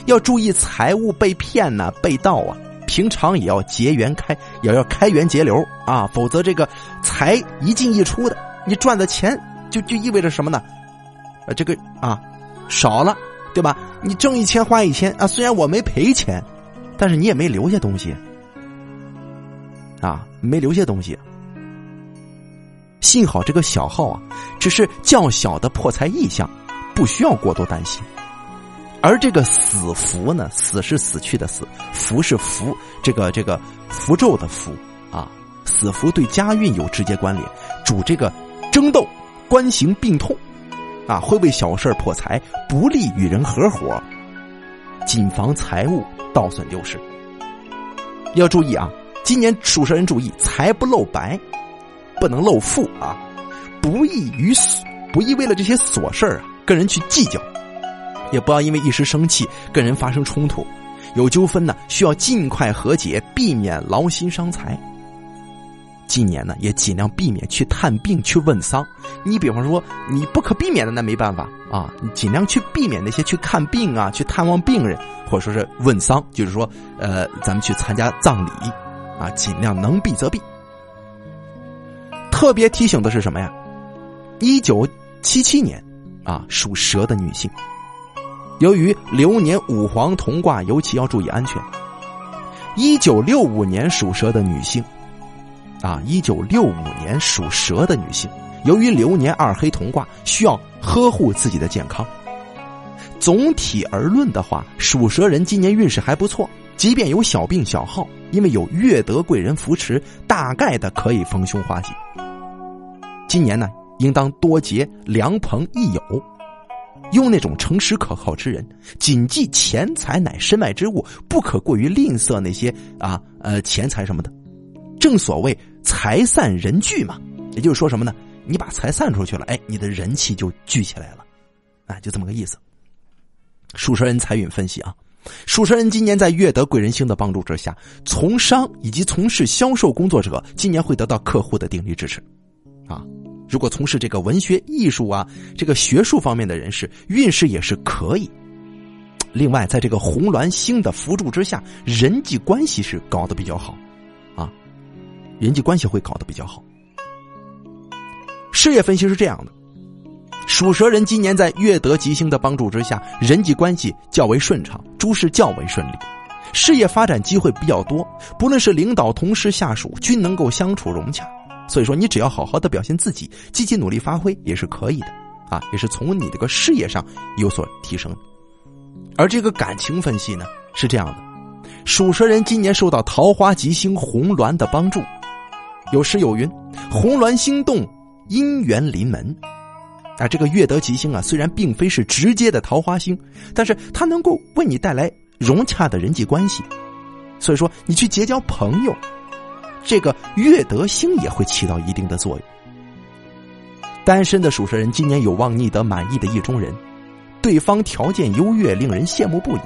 要注意财物被骗呐、被盗啊。平常也要结缘开，也要开源节流啊，否则这个财一进一出的，你赚的钱就就意味着什么呢？呃，这个啊少了，对吧？你挣一千花一千啊，虽然我没赔钱，但是你也没留下东西啊，没留下东西。幸好这个小号啊，只是较小的破财意象。不需要过多担心，而这个死符呢？死是死去的死，符是符，这个这个符咒的符啊，死符对家运有直接关联，主这个争斗、官行病痛啊，会为小事破财，不利与人合伙，谨防财物盗损丢失。要注意啊，今年属蛇人注意，财不露白，不能露富啊，不宜于不宜为了这些琐事啊。跟人去计较，也不要因为一时生气跟人发生冲突，有纠纷呢需要尽快和解，避免劳心伤财。今年呢也尽量避免去探病去问丧。你比方说你不可避免的那没办法啊，你尽量去避免那些去看病啊、去探望病人，或者说是问丧，就是说呃咱们去参加葬礼啊，尽量能避则避。特别提醒的是什么呀？一九七七年。啊，属蛇的女性，由于流年五黄同卦，尤其要注意安全。一九六五年属蛇的女性，啊，一九六五年属蛇的女性，由于流年二黑同卦，需要呵护自己的健康。总体而论的话，属蛇人今年运势还不错，即便有小病小号，因为有月德贵人扶持，大概的可以逢凶化吉。今年呢？应当多结良朋益友，用那种诚实可靠之人。谨记钱财乃身外之物，不可过于吝啬那些啊呃钱财什么的。正所谓财散人聚嘛，也就是说什么呢？你把财散出去了，哎，你的人气就聚起来了，啊，就这么个意思。属蛇人财运分析啊，属蛇人今年在月德贵人星的帮助之下，从商以及从事销售工作者，今年会得到客户的鼎力支持，啊。如果从事这个文学艺术啊，这个学术方面的人士，运势也是可以。另外，在这个红鸾星的辅助之下，人际关系是搞得比较好，啊，人际关系会搞得比较好。事业分析是这样的：属蛇人今年在月德吉星的帮助之下，人际关系较为顺畅，诸事较为顺利，事业发展机会比较多，不论是领导、同事、下属，均能够相处融洽。所以说，你只要好好的表现自己，积极努力发挥也是可以的，啊，也是从你这个事业上有所提升。而这个感情分析呢，是这样的：属蛇人今年受到桃花吉星红鸾的帮助，有诗有云：“红鸾星动，姻缘临门。”啊，这个月德吉星啊，虽然并非是直接的桃花星，但是它能够为你带来融洽的人际关系。所以说，你去结交朋友。这个月德星也会起到一定的作用。单身的属蛇人今年有望觅得满意的意中人，对方条件优越，令人羡慕不已。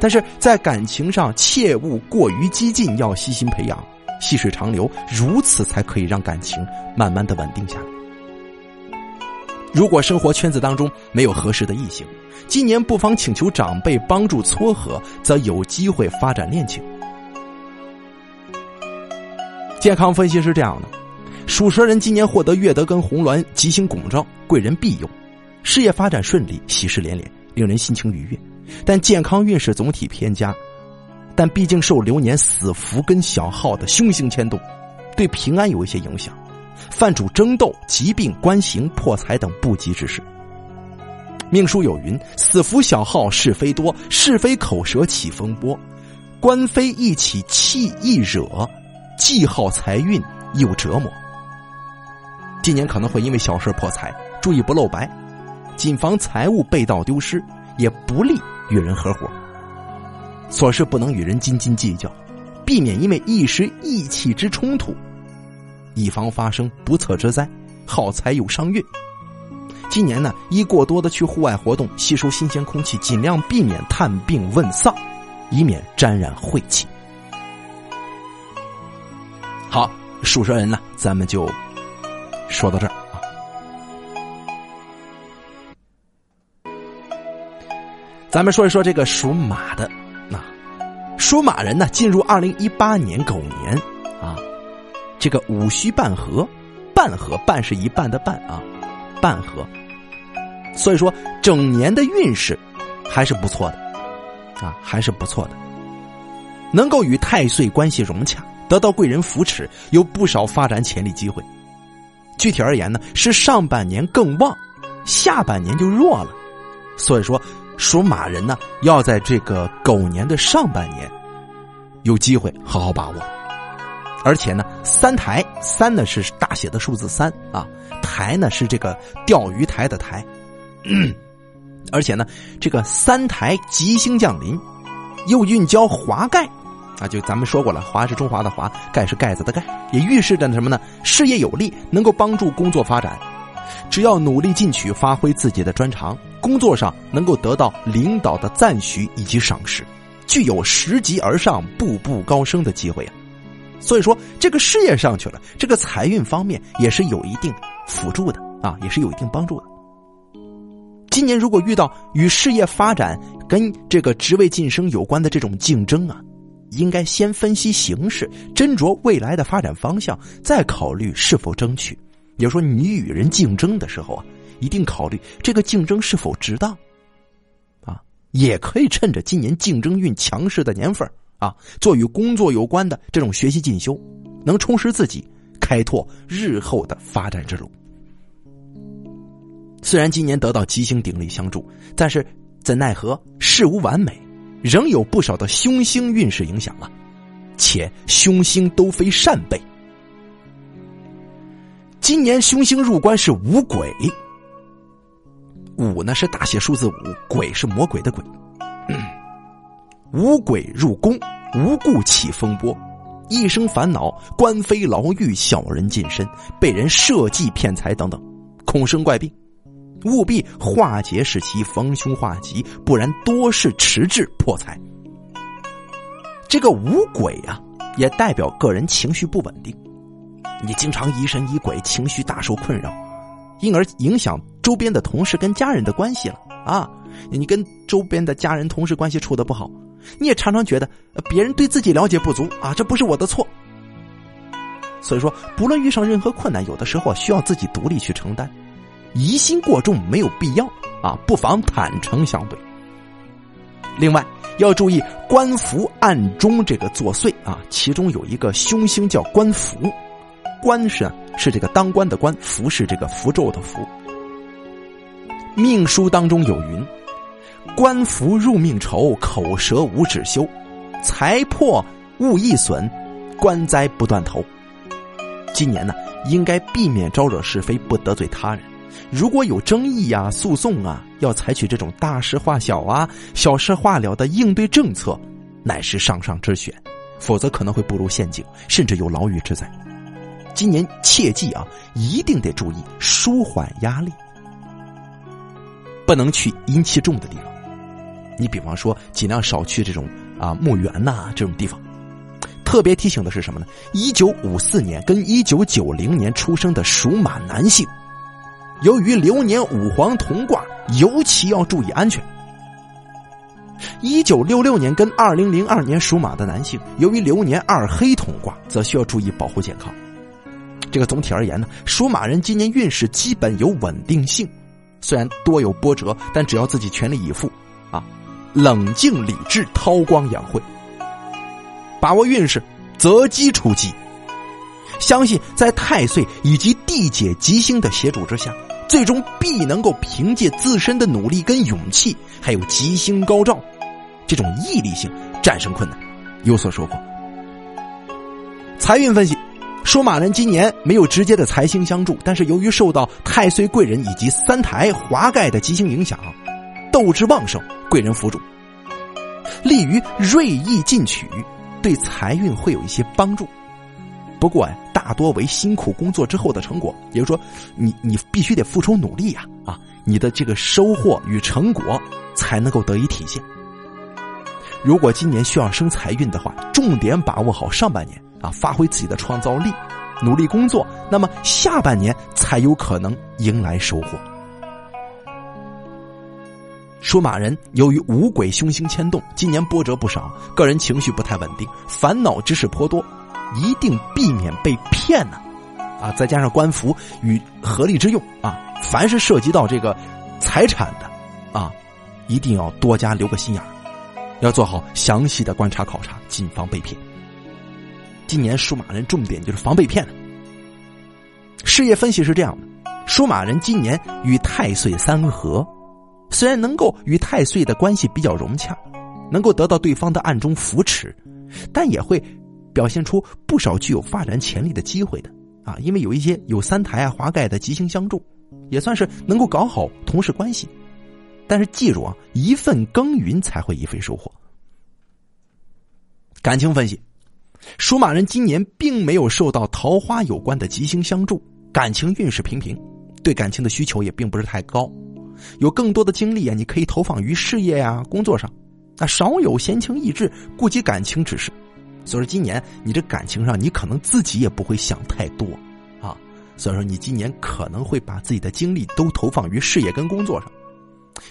但是在感情上切勿过于激进，要细心培养，细水长流，如此才可以让感情慢慢的稳定下来。如果生活圈子当中没有合适的异性，今年不妨请求长辈帮助撮合，则有机会发展恋情。健康分析是这样的：属蛇人今年获得月德跟红鸾吉星拱照，贵人庇佑，事业发展顺利，喜事连连，令人心情愉悦。但健康运势总体偏佳，但毕竟受流年死符跟小号的凶星牵动，对平安有一些影响。犯主争斗、疾病、官刑、破财等不吉之事。命书有云：“死符小号，是非多，是非口舌起风波，官非一起气易惹，既耗财运又折磨。”今年可能会因为小事破财，注意不露白，谨防财物被盗丢失，也不利与人合伙。琐事不能与人斤斤计较，避免因为一时意气之冲突，以防发生不测之灾，耗财又伤运。今年呢，宜过多的去户外活动，吸收新鲜空气，尽量避免探病问丧，以免沾染晦气。好，属蛇人呢，咱们就。说到这儿啊，咱们说一说这个属马的。那属马人呢，进入二零一八年狗年啊，这个午戌半合，半合半是一半的半啊，半合。所以说，整年的运势还是不错的啊，还是不错的，能够与太岁关系融洽，得到贵人扶持，有不少发展潜力机会。具体而言呢，是上半年更旺，下半年就弱了。所以说，属马人呢，要在这个狗年的上半年有机会好好把握。而且呢，三台三呢是大写的数字三啊，台呢是这个钓鱼台的台。而且呢，这个三台吉星降临，又运交华盖。啊，就咱们说过了，华是中华的华，盖是盖子的盖，也预示着什么呢？事业有利，能够帮助工作发展。只要努力进取，发挥自己的专长，工作上能够得到领导的赞许以及赏识，具有拾级而上、步步高升的机会啊。所以说，这个事业上去了，这个财运方面也是有一定辅助的啊，也是有一定帮助的。今年如果遇到与事业发展跟这个职位晋升有关的这种竞争啊。应该先分析形势，斟酌未来的发展方向，再考虑是否争取。也就说，你与人竞争的时候啊，一定考虑这个竞争是否值当。啊，也可以趁着今年竞争运强势的年份啊，做与工作有关的这种学习进修，能充实自己，开拓日后的发展之路。虽然今年得到吉星鼎力相助，但是怎奈何事无完美。仍有不少的凶星运势影响啊，且凶星都非善辈。今年凶星入关是五鬼，五呢是大写数字五，鬼是魔鬼的鬼。五鬼入宫，无故起风波，一生烦恼，官非牢狱，小人近身，被人设计骗财等等，恐生怪病。务必化解使其逢凶化吉，不然多事迟滞破财。这个五鬼啊，也代表个人情绪不稳定，你经常疑神疑鬼，情绪大受困扰，因而影响周边的同事跟家人的关系了啊！你跟周边的家人同事关系处的不好，你也常常觉得别人对自己了解不足啊，这不是我的错。所以说，不论遇上任何困难，有的时候需要自己独立去承担。疑心过重没有必要啊，不妨坦诚相对。另外要注意官服暗中这个作祟啊，其中有一个凶星叫官服，官是是这个当官的官，符是这个符咒的符。命书当中有云：官服入命愁，口舌无止休，财破物易损，官灾不断头。今年呢，应该避免招惹是非，不得罪他人。如果有争议呀、诉讼啊，要采取这种大事化小啊、小事化了的应对政策，乃是上上之选，否则可能会步入陷阱，甚至有牢狱之灾。今年切记啊，一定得注意舒缓压力，不能去阴气重的地方。你比方说，尽量少去这种啊墓园呐这种地方。特别提醒的是什么呢？一九五四年跟一九九零年出生的属马男性。由于流年五黄同卦，尤其要注意安全。一九六六年跟二零零二年属马的男性，由于流年二黑同卦，则需要注意保护健康。这个总体而言呢，属马人今年运势基本有稳定性，虽然多有波折，但只要自己全力以赴，啊，冷静理智，韬光养晦，把握运势，择机出击。相信在太岁以及地解吉星的协助之下，最终必能够凭借自身的努力跟勇气，还有吉星高照这种毅力性战胜困难，有所收获。财运分析。说马人今年没有直接的财星相助，但是由于受到太岁贵人以及三台华盖的吉星影响，斗志旺盛，贵人辅助，利于锐意进取，对财运会有一些帮助。不过呀，大多为辛苦工作之后的成果，也就是说，你你必须得付出努力呀，啊，你的这个收获与成果才能够得以体现。如果今年需要生财运的话，重点把握好上半年。啊，发挥自己的创造力，努力工作，那么下半年才有可能迎来收获。属马人由于五鬼凶星牵动，今年波折不少，个人情绪不太稳定，烦恼之事颇多，一定避免被骗呢。啊，再加上官服与合力之用啊，凡是涉及到这个财产的啊，一定要多加留个心眼要做好详细的观察考察，谨防被骗。今年属马人重点就是防被骗。事业分析是这样的：属马人今年与太岁三合，虽然能够与太岁的关系比较融洽，能够得到对方的暗中扶持，但也会表现出不少具有发展潜力的机会的啊！因为有一些有三台啊、华盖的吉星相助，也算是能够搞好同事关系。但是记住啊，一份耕耘才会一份收获。感情分析。属马人今年并没有受到桃花有关的吉星相助，感情运势平平，对感情的需求也并不是太高，有更多的精力啊，你可以投放于事业呀、工作上，啊，少有闲情逸致顾及感情之事。所以说，今年你这感情上，你可能自己也不会想太多，啊，所以说你今年可能会把自己的精力都投放于事业跟工作上。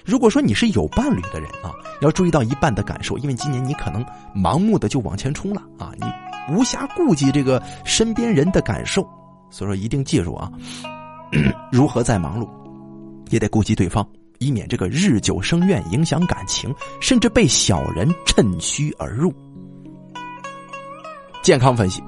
如果说你是有伴侣的人啊，要注意到一半的感受，因为今年你可能盲目的就往前冲了啊，你无暇顾及这个身边人的感受，所以说一定记住啊，如何再忙碌，也得顾及对方，以免这个日久生怨，影响感情，甚至被小人趁虚而入。健康分析，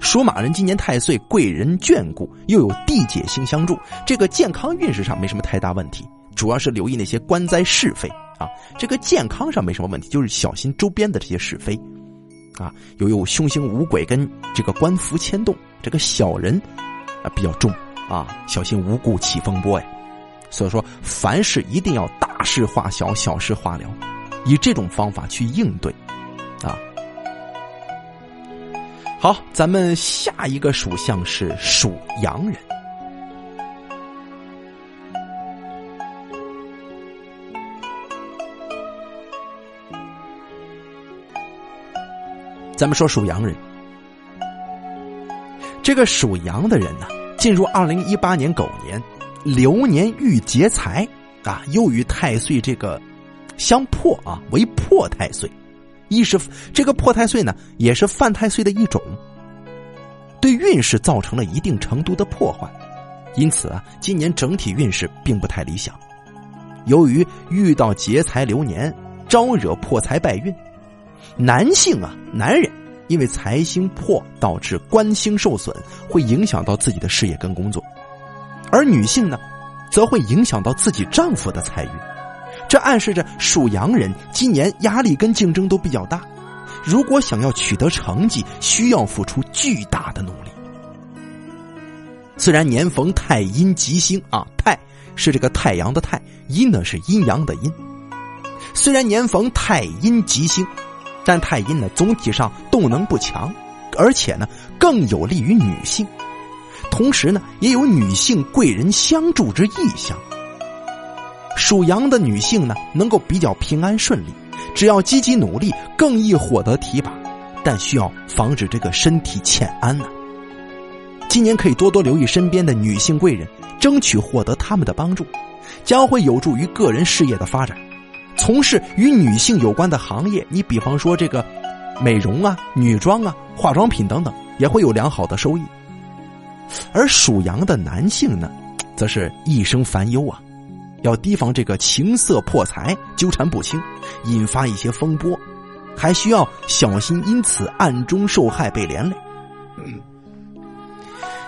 属马人今年太岁贵人眷顾，又有地解星相助，这个健康运势上没什么太大问题。主要是留意那些官灾是非啊，这个健康上没什么问题，就是小心周边的这些是非，啊，又有凶星五鬼跟这个官符牵动，这个小人啊比较重啊，小心无故起风波呀。所以说，凡事一定要大事化小，小事化了，以这种方法去应对，啊。好，咱们下一个属相是属羊人。咱们说属羊人，这个属羊的人呢，进入二零一八年狗年，流年遇劫财啊，又与太岁这个相破啊，为破太岁，一是这个破太岁呢，也是犯太岁的一种，对运势造成了一定程度的破坏，因此啊，今年整体运势并不太理想。由于遇到劫财流年，招惹破财败运。男性啊，男人因为财星破导致官星受损，会影响到自己的事业跟工作；而女性呢，则会影响到自己丈夫的财运。这暗示着属羊人今年压力跟竞争都比较大，如果想要取得成绩，需要付出巨大的努力。虽然年逢太阴吉星啊，太是这个太阳的太，阴呢是阴阳的阴。虽然年逢太阴吉星。但太阴呢，总体上动能不强，而且呢更有利于女性，同时呢也有女性贵人相助之意象。属羊的女性呢能够比较平安顺利，只要积极努力，更易获得提拔，但需要防止这个身体欠安呢。今年可以多多留意身边的女性贵人，争取获得他们的帮助，将会有助于个人事业的发展。从事与女性有关的行业，你比方说这个美容啊、女装啊、化妆品等等，也会有良好的收益。而属羊的男性呢，则是一生烦忧啊，要提防这个情色破财纠缠不清，引发一些风波，还需要小心，因此暗中受害被连累。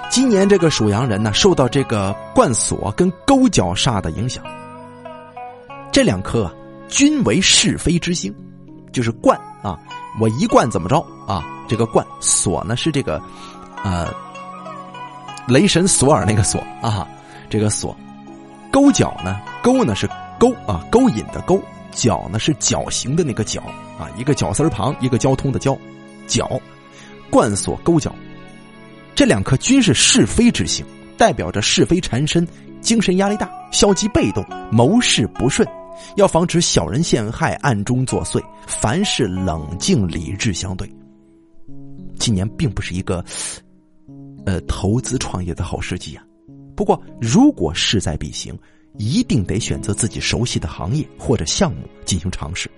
今年这个属羊人呢，受到这个冠锁跟勾角煞的影响，这两颗啊，均为是非之星，就是冠啊，我一贯怎么着啊？这个冠锁呢是这个，呃，雷神索尔那个锁啊，这个锁，勾脚呢，勾呢是勾啊，勾引的勾，脚呢是脚形的那个脚啊，一个绞丝旁，一个交通的交，脚，冠锁勾脚。这两颗均是是非之星，代表着是非缠身，精神压力大，消极被动，谋事不顺，要防止小人陷害，暗中作祟，凡事冷静理智相对。今年并不是一个，呃，投资创业的好时机啊。不过，如果势在必行，一定得选择自己熟悉的行业或者项目进行尝试，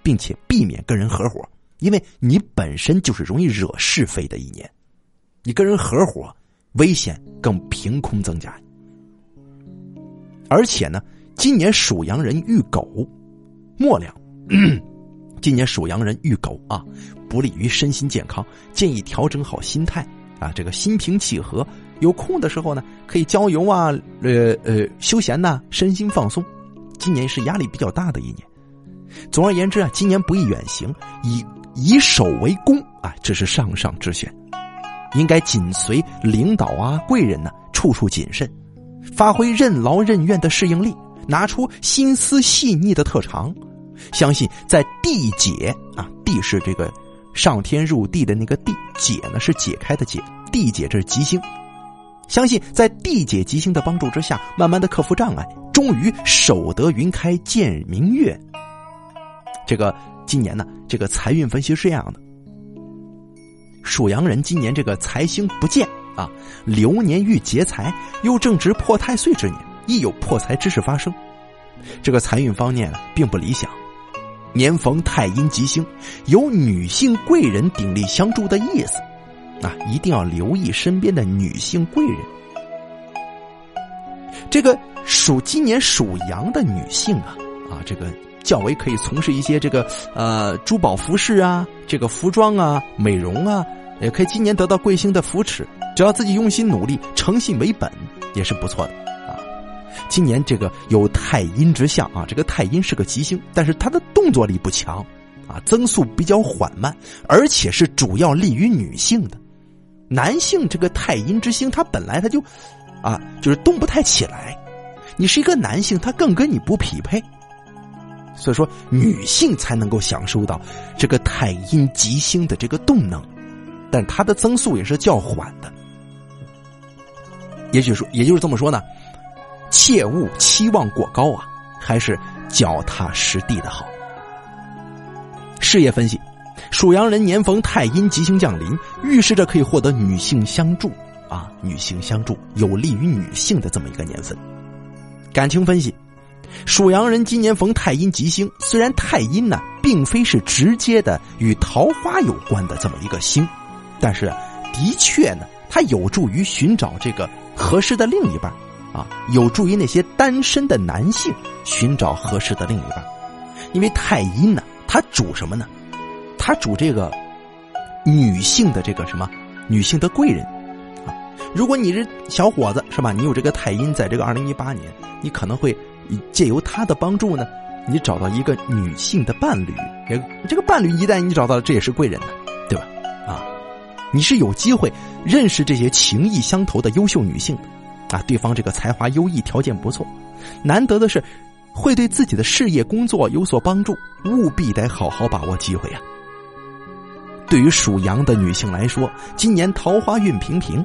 并且避免跟人合伙，因为你本身就是容易惹是非的一年。你跟人合伙，危险更凭空增加。而且呢，今年属羊人遇狗，末两。今年属羊人遇狗啊，不利于身心健康，建议调整好心态啊，这个心平气和。有空的时候呢，可以郊游啊，呃呃，休闲呐，身心放松。今年是压力比较大的一年。总而言之啊，今年不宜远行，以以守为攻啊，这是上上之选。应该紧随领导啊、贵人呢，处处谨慎，发挥任劳任怨的适应力，拿出心思细腻的特长。相信在地解啊，地是这个上天入地的那个地，解呢是解开的解，地解这是吉星。相信在地解吉星的帮助之下，慢慢的克服障碍，终于守得云开见明月。这个今年呢，这个财运分析是这样的。属羊人今年这个财星不见啊，流年遇劫财，又正值破太岁之年，亦有破财之事发生。这个财运方面，并不理想。年逢太阴吉星，有女性贵人鼎力相助的意思啊，一定要留意身边的女性贵人。这个属今年属羊的女性啊啊，这个较为可以从事一些这个呃珠宝服饰啊，这个服装啊，美容啊。也可以今年得到贵星的扶持，只要自己用心努力、诚信为本，也是不错的。今年这个有太阴之相啊，这个太阴是个吉星，但是它的动作力不强啊，增速比较缓慢，而且是主要利于女性的。男性这个太阴之星，它本来它就啊，就是动不太起来。你是一个男性，他更跟你不匹配，所以说女性才能够享受到这个太阴吉星的这个动能。但它的增速也是较缓的，也许说，也就是这么说呢，切勿期望过高啊，还是脚踏实地的好。事业分析，属羊人年逢太阴吉星降临，预示着可以获得女性相助啊，女性相助有利于女性的这么一个年份。感情分析，属羊人今年逢太阴吉星，虽然太阴呢并非是直接的与桃花有关的这么一个星。但是，的确呢，它有助于寻找这个合适的另一半啊，有助于那些单身的男性寻找合适的另一半因为太阴呢，它主什么呢？它主这个女性的这个什么女性的贵人啊。如果你是小伙子是吧？你有这个太阴，在这个二零一八年，你可能会借由他的帮助呢，你找到一个女性的伴侣。这个伴侣一旦你找到了，这也是贵人呢。对吧？啊你是有机会认识这些情谊相投的优秀女性，啊，对方这个才华优异，条件不错，难得的是会对自己的事业工作有所帮助，务必得好好把握机会啊。对于属羊的女性来说，今年桃花运平平，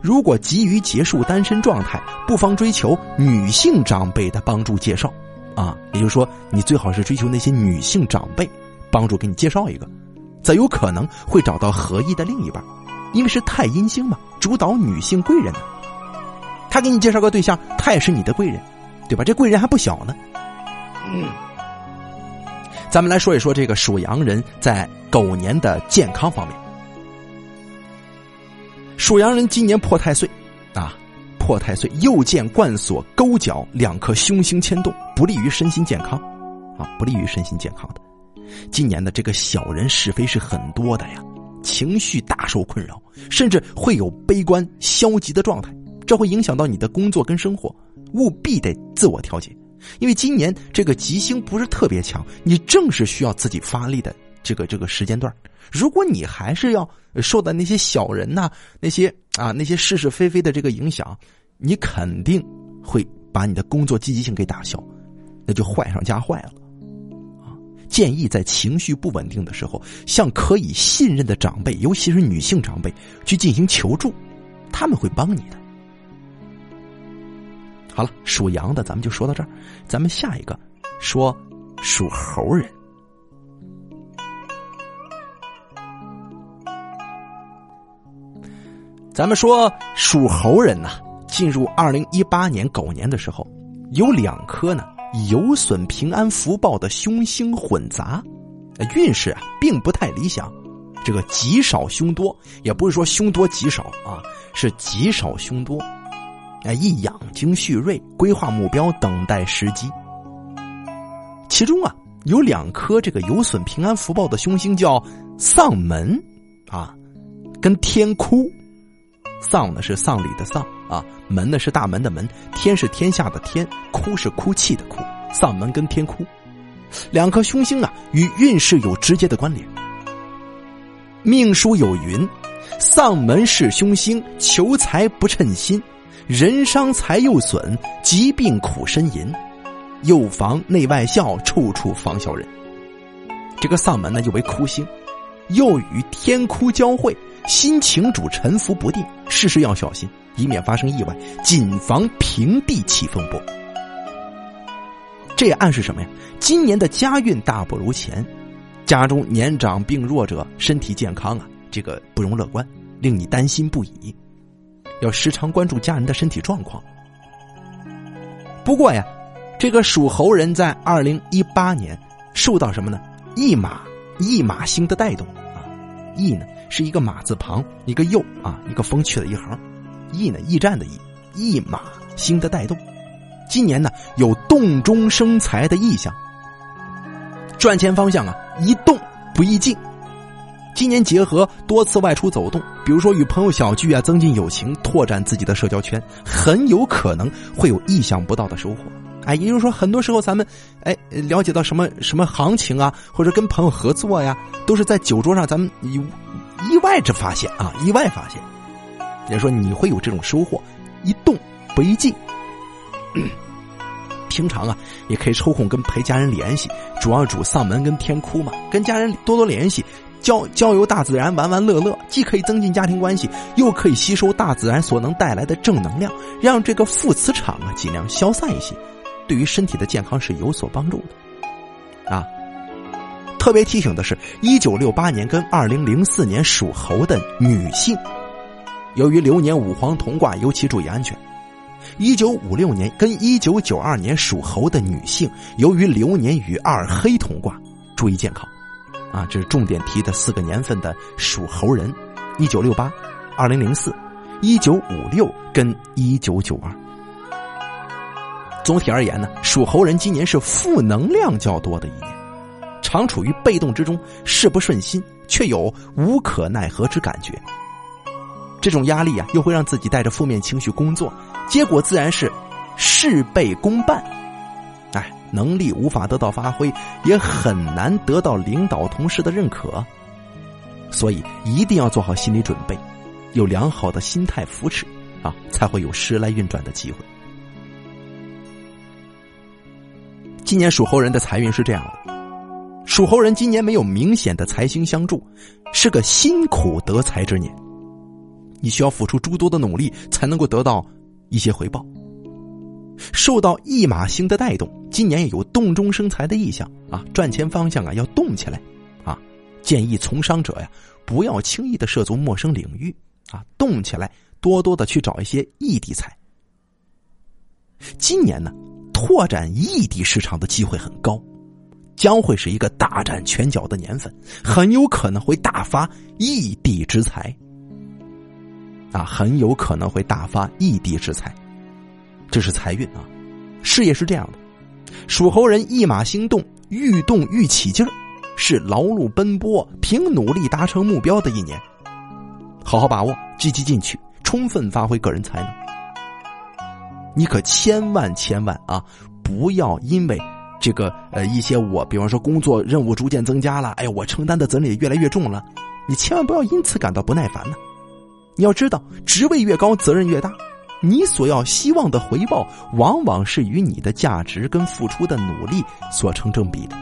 如果急于结束单身状态，不妨追求女性长辈的帮助介绍，啊，也就是说，你最好是追求那些女性长辈帮助给你介绍一个。则有可能会找到合意的另一半，因为是太阴星嘛，主导女性贵人呢。他给你介绍个对象，他也是你的贵人，对吧？这贵人还不小呢。嗯，咱们来说一说这个属羊人在狗年的健康方面。属羊人今年破太岁，啊，破太岁又见冠锁勾角两颗凶星牵动，不利于身心健康，啊，不利于身心健康的。今年的这个小人是非是很多的呀，情绪大受困扰，甚至会有悲观消极的状态，这会影响到你的工作跟生活，务必得自我调节。因为今年这个吉星不是特别强，你正是需要自己发力的这个这个时间段。如果你还是要受到那些小人呐、那些啊那些是是非非的这个影响，你肯定会把你的工作积极性给打消，那就坏上加坏了。啊，建议在情绪不稳定的时候，向可以信任的长辈，尤其是女性长辈去进行求助，他们会帮你的。好了，属羊的咱们就说到这儿，咱们下一个说属猴人。咱们说属猴人呐，进入二零一八年狗年的时候，有两颗呢有损平安福报的凶星混杂，运势啊并不太理想。这个极少凶多，也不是说凶多吉少啊，是极少凶多。哎，一养精蓄锐，规划目标，等待时机。其中啊，有两颗这个有损平安福报的凶星，叫丧门啊，跟天哭。丧呢是丧礼的丧啊，门呢是大门的门，天是天下的天，哭是哭泣的哭。丧门跟天哭，两颗凶星啊，与运势有直接的关联。命书有云：丧门是凶星，求财不称心。人伤财又损，疾病苦呻吟，又防内外笑，处处防小人。这个丧门呢，又为哭星，又与天哭交汇，心情主沉浮不定，事事要小心，以免发生意外，谨防平地起风波。这也暗示什么呀？今年的家运大不如前，家中年长病弱者身体健康啊，这个不容乐观，令你担心不已。要时常关注家人的身体状况。不过呀，这个属猴人在二零一八年受到什么呢？驿马驿马星的带动啊，驿呢是一个马字旁一个又啊一个风趣的一行，驿呢驿站的驿，驿马星的带动。今年呢有动中生财的意象，赚钱方向啊一动不易静。今年结合多次外出走动，比如说与朋友小聚啊，增进友情，拓展自己的社交圈，很有可能会有意想不到的收获。哎，也就是说，很多时候咱们哎了解到什么什么行情啊，或者跟朋友合作呀，都是在酒桌上咱们意意外之发现啊，意外发现。也说你会有这种收获，一动不一静。平常啊，也可以抽空跟陪家人联系，主要主丧门跟天哭嘛，跟家人多多联系。交交由大自然，玩玩乐乐，既可以增进家庭关系，又可以吸收大自然所能带来的正能量，让这个负磁场啊尽量消散一些，对于身体的健康是有所帮助的。啊，特别提醒的是，一九六八年跟二零零四年属猴的女性，由于流年五黄同卦，尤其注意安全；一九五六年跟一九九二年属猴的女性，由于流年与二黑同卦，注意健康。啊，这是重点提的四个年份的属猴人：一九六八、二零零四、一九五六跟一九九二。总体而言呢，属猴人今年是负能量较多的一年，常处于被动之中，事不顺心，却有无可奈何之感觉。这种压力啊，又会让自己带着负面情绪工作，结果自然是事倍功半。能力无法得到发挥，也很难得到领导同事的认可，所以一定要做好心理准备，有良好的心态扶持，啊，才会有时来运转的机会。今年属猴人的财运是这样的：属猴人今年没有明显的财星相助，是个辛苦得财之年，你需要付出诸多的努力才能够得到一些回报。受到驿马星的带动，今年有动中生财的意向啊！赚钱方向啊要动起来，啊，建议从商者呀不要轻易的涉足陌生领域啊，动起来，多多的去找一些异地财。今年呢，拓展异地市场的机会很高，将会是一个大展拳脚的年份，很有可能会大发异地之财，啊，很有可能会大发异地之财。这是财运啊，事业是这样的，属猴人一马行动，愈动愈起劲儿，是劳碌奔波、凭努力达成目标的一年。好好把握，积极进取，充分发挥个人才能。你可千万千万啊，不要因为这个呃一些我，比方说工作任务逐渐增加了，哎呀，我承担的责任也越来越重了，你千万不要因此感到不耐烦呢。你要知道，职位越高，责任越大，你所要希望的回报，往往是与你的价值跟付出的努力所成正比的。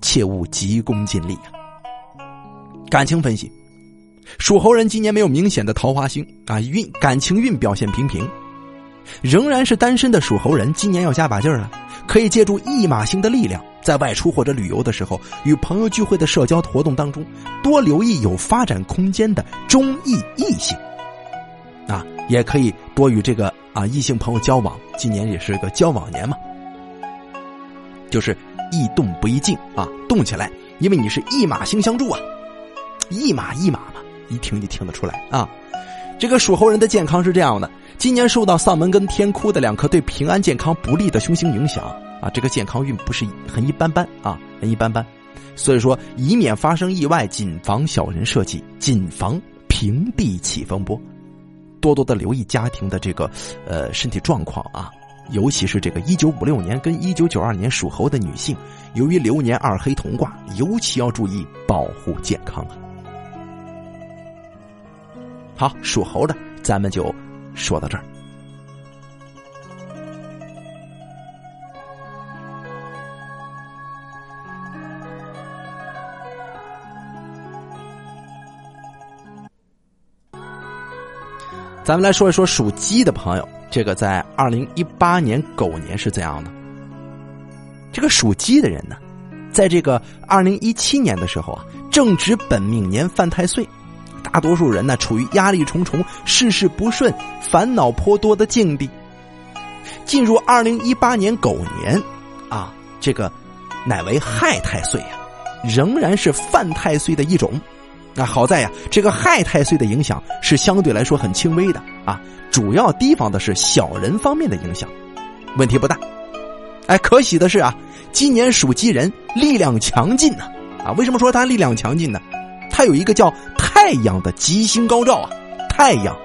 切勿急功近利啊！感情分析。属猴人今年没有明显的桃花星啊，运感情运表现平平，仍然是单身的属猴人，今年要加把劲儿了。可以借助驿马星的力量，在外出或者旅游的时候，与朋友聚会的社交活动当中，多留意有发展空间的中意异性，啊，也可以多与这个啊异性朋友交往。今年也是个交往年嘛，就是易动不易静啊，动起来，因为你是一马星相助啊，一马一马嘛。一听就听得出来啊，这个属猴人的健康是这样的：今年受到丧门跟天哭的两颗对平安健康不利的凶星影响啊，这个健康运不是很一般般啊，很一般般。所以说，以免发生意外，谨防小人设计，谨防平地起风波。多多的留意家庭的这个呃身体状况啊，尤其是这个一九五六年跟一九九二年属猴的女性，由于流年二黑同卦，尤其要注意保护健康啊。好，属猴的，咱们就说到这儿。咱们来说一说属鸡的朋友，这个在二零一八年狗年是怎样的？这个属鸡的人呢，在这个二零一七年的时候啊，正值本命年犯太岁。大多数人呢，处于压力重重、事事不顺、烦恼颇多的境地。进入二零一八年狗年，啊，这个乃为亥太岁呀，仍然是犯太岁的一种。那好在呀，这个亥太岁的影响是相对来说很轻微的啊，主要提防的是小人方面的影响，问题不大。哎，可喜的是啊，今年属鸡人力量强劲呢。啊，为什么说他力量强劲呢？他有一个叫。太阳的吉星高照啊！太阳，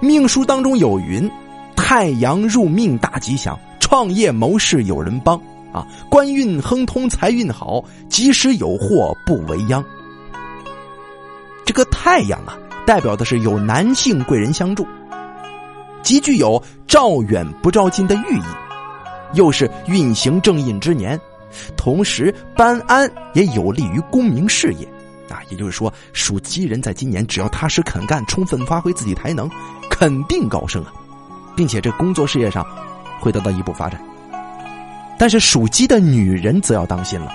命书当中有云：“太阳入命大吉祥，创业谋事有人帮啊，官运亨通，财运好，即使有祸不为殃。”这个太阳啊，代表的是有男性贵人相助，极具有照远不照近的寓意，又是运行正印之年，同时搬安也有利于功名事业。啊，也就是说，属鸡人在今年只要踏实肯干，充分发挥自己才能，肯定高升啊，并且这工作事业上会得到一步发展。但是属鸡的女人则要当心了，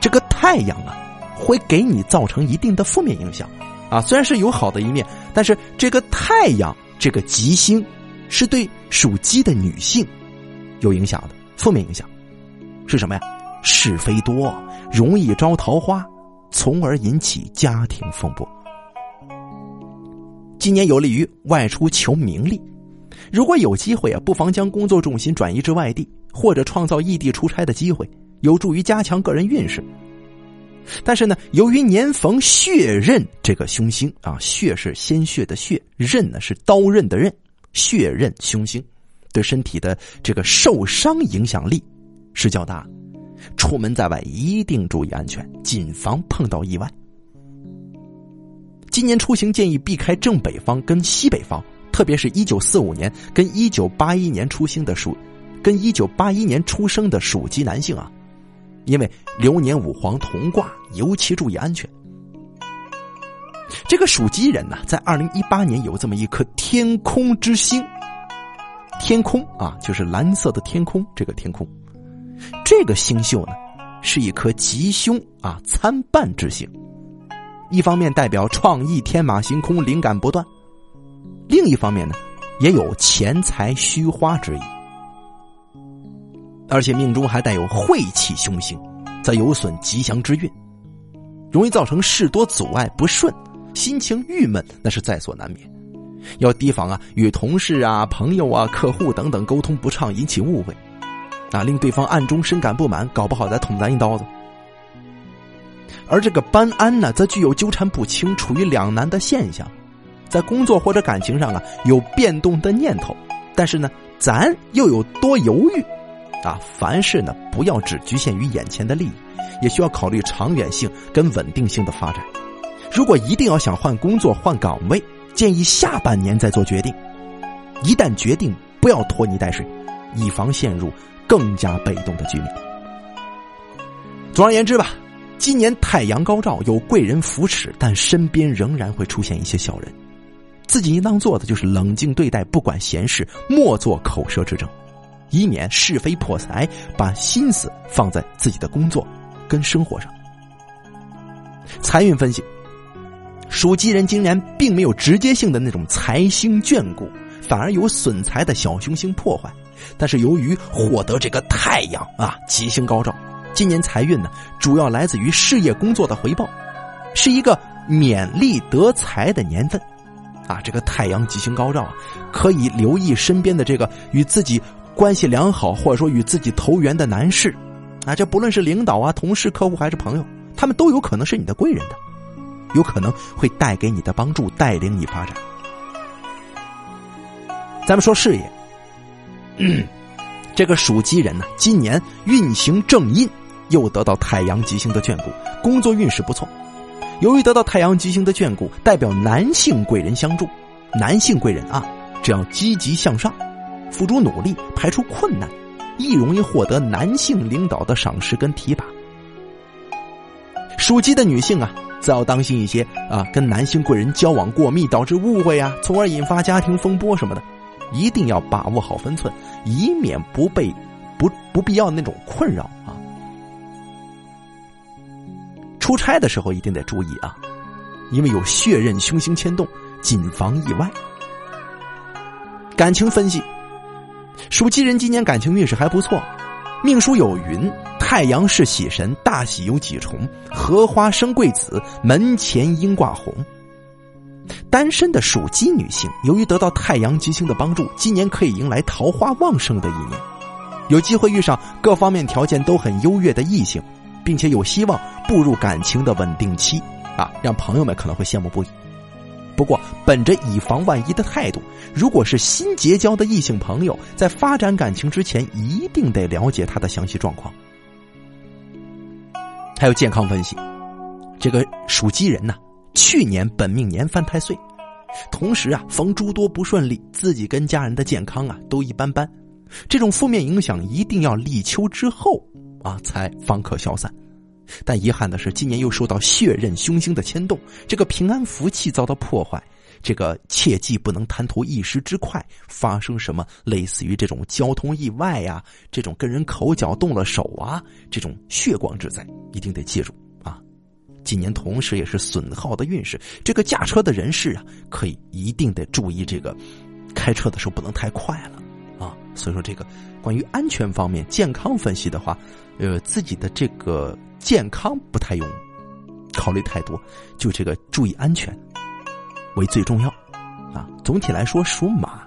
这个太阳啊，会给你造成一定的负面影响啊。虽然是有好的一面，但是这个太阳这个吉星是对属鸡的女性有影响的，负面影响是什么呀？是非多，容易招桃花。从而引起家庭风波。今年有利于外出求名利，如果有机会啊，不妨将工作重心转移至外地，或者创造异地出差的机会，有助于加强个人运势。但是呢，由于年逢血刃这个凶星啊，血是鲜血的血，刃呢是刀刃的刃，血刃凶星，对身体的这个受伤影响力是较大。出门在外一定注意安全，谨防碰到意外。今年出行建议避开正北方跟西北方，特别是一九四五年跟一九八一年出生的属，跟一九八一年出生的属鸡男性啊，因为流年五黄同卦，尤其注意安全。这个属鸡人呢，在二零一八年有这么一颗天空之星，天空啊，就是蓝色的天空，这个天空。这个星宿呢，是一颗吉凶啊参半之星，一方面代表创意天马行空、灵感不断；另一方面呢，也有钱财虚花之意。而且命中还带有晦气凶星，则有损吉祥之运，容易造成事多阻碍不顺，心情郁闷，那是在所难免。要提防啊，与同事啊、朋友啊、客户等等沟通不畅，引起误会。啊，令对方暗中深感不满，搞不好再捅咱一刀子。而这个班安呢，则具有纠缠不清、处于两难的现象，在工作或者感情上啊，有变动的念头，但是呢，咱又有多犹豫，啊，凡事呢，不要只局限于眼前的利益，也需要考虑长远性跟稳定性的发展。如果一定要想换工作、换岗位，建议下半年再做决定。一旦决定，不要拖泥带水，以防陷入更加被动的局面。总而言之吧。今年太阳高照，有贵人扶持，但身边仍然会出现一些小人。自己应当做的就是冷静对待，不管闲事，莫做口舌之争，以免是非破财。把心思放在自己的工作跟生活上。财运分析：属鸡人今年并没有直接性的那种财星眷顾，反而有损财的小凶星破坏。但是由于获得这个太阳啊，吉星高照。今年财运呢，主要来自于事业工作的回报，是一个勉励得财的年份，啊，这个太阳吉星高照啊，可以留意身边的这个与自己关系良好或者说与自己投缘的男士，啊，这不论是领导啊、同事、客户还是朋友，他们都有可能是你的贵人的，有可能会带给你的帮助，带领你发展。咱们说事业，这个属鸡人呢，今年运行正印。又得到太阳吉星的眷顾，工作运势不错。由于得到太阳吉星的眷顾，代表男性贵人相助。男性贵人啊，只要积极向上，付出努力，排除困难，易容易获得男性领导的赏识跟提拔。属鸡的女性啊，则要当心一些啊，跟男性贵人交往过密，导致误会啊，从而引发家庭风波什么的，一定要把握好分寸，以免不被不不必要那种困扰啊。出差的时候一定得注意啊，因为有血刃凶星牵动，谨防意外。感情分析，属鸡人今年感情运势还不错，命书有云：太阳是喜神，大喜有几重，荷花生贵子，门前应挂红。单身的属鸡女性，由于得到太阳吉星的帮助，今年可以迎来桃花旺盛的一年，有机会遇上各方面条件都很优越的异性。并且有希望步入感情的稳定期，啊，让朋友们可能会羡慕不已。不过，本着以防万一的态度，如果是新结交的异性朋友，在发展感情之前，一定得了解他的详细状况。还有健康分析，这个属鸡人呢，去年本命年犯太岁，同时啊，逢诸多不顺利，自己跟家人的健康啊都一般般，这种负面影响一定要立秋之后。啊，才方可消散。但遗憾的是，今年又受到血刃凶星的牵动，这个平安福气遭到破坏。这个切记不能贪图一时之快，发生什么类似于这种交通意外呀，这种跟人口角动了手啊，这种血光之灾，一定得记住啊。今年同时也是损耗的运势，这个驾车的人士啊，可以一定得注意这个，开车的时候不能太快了啊。所以说，这个关于安全方面、健康分析的话，呃，自己的这个健康不太用考虑太多，就这个注意安全为最重要啊。总体来说，属马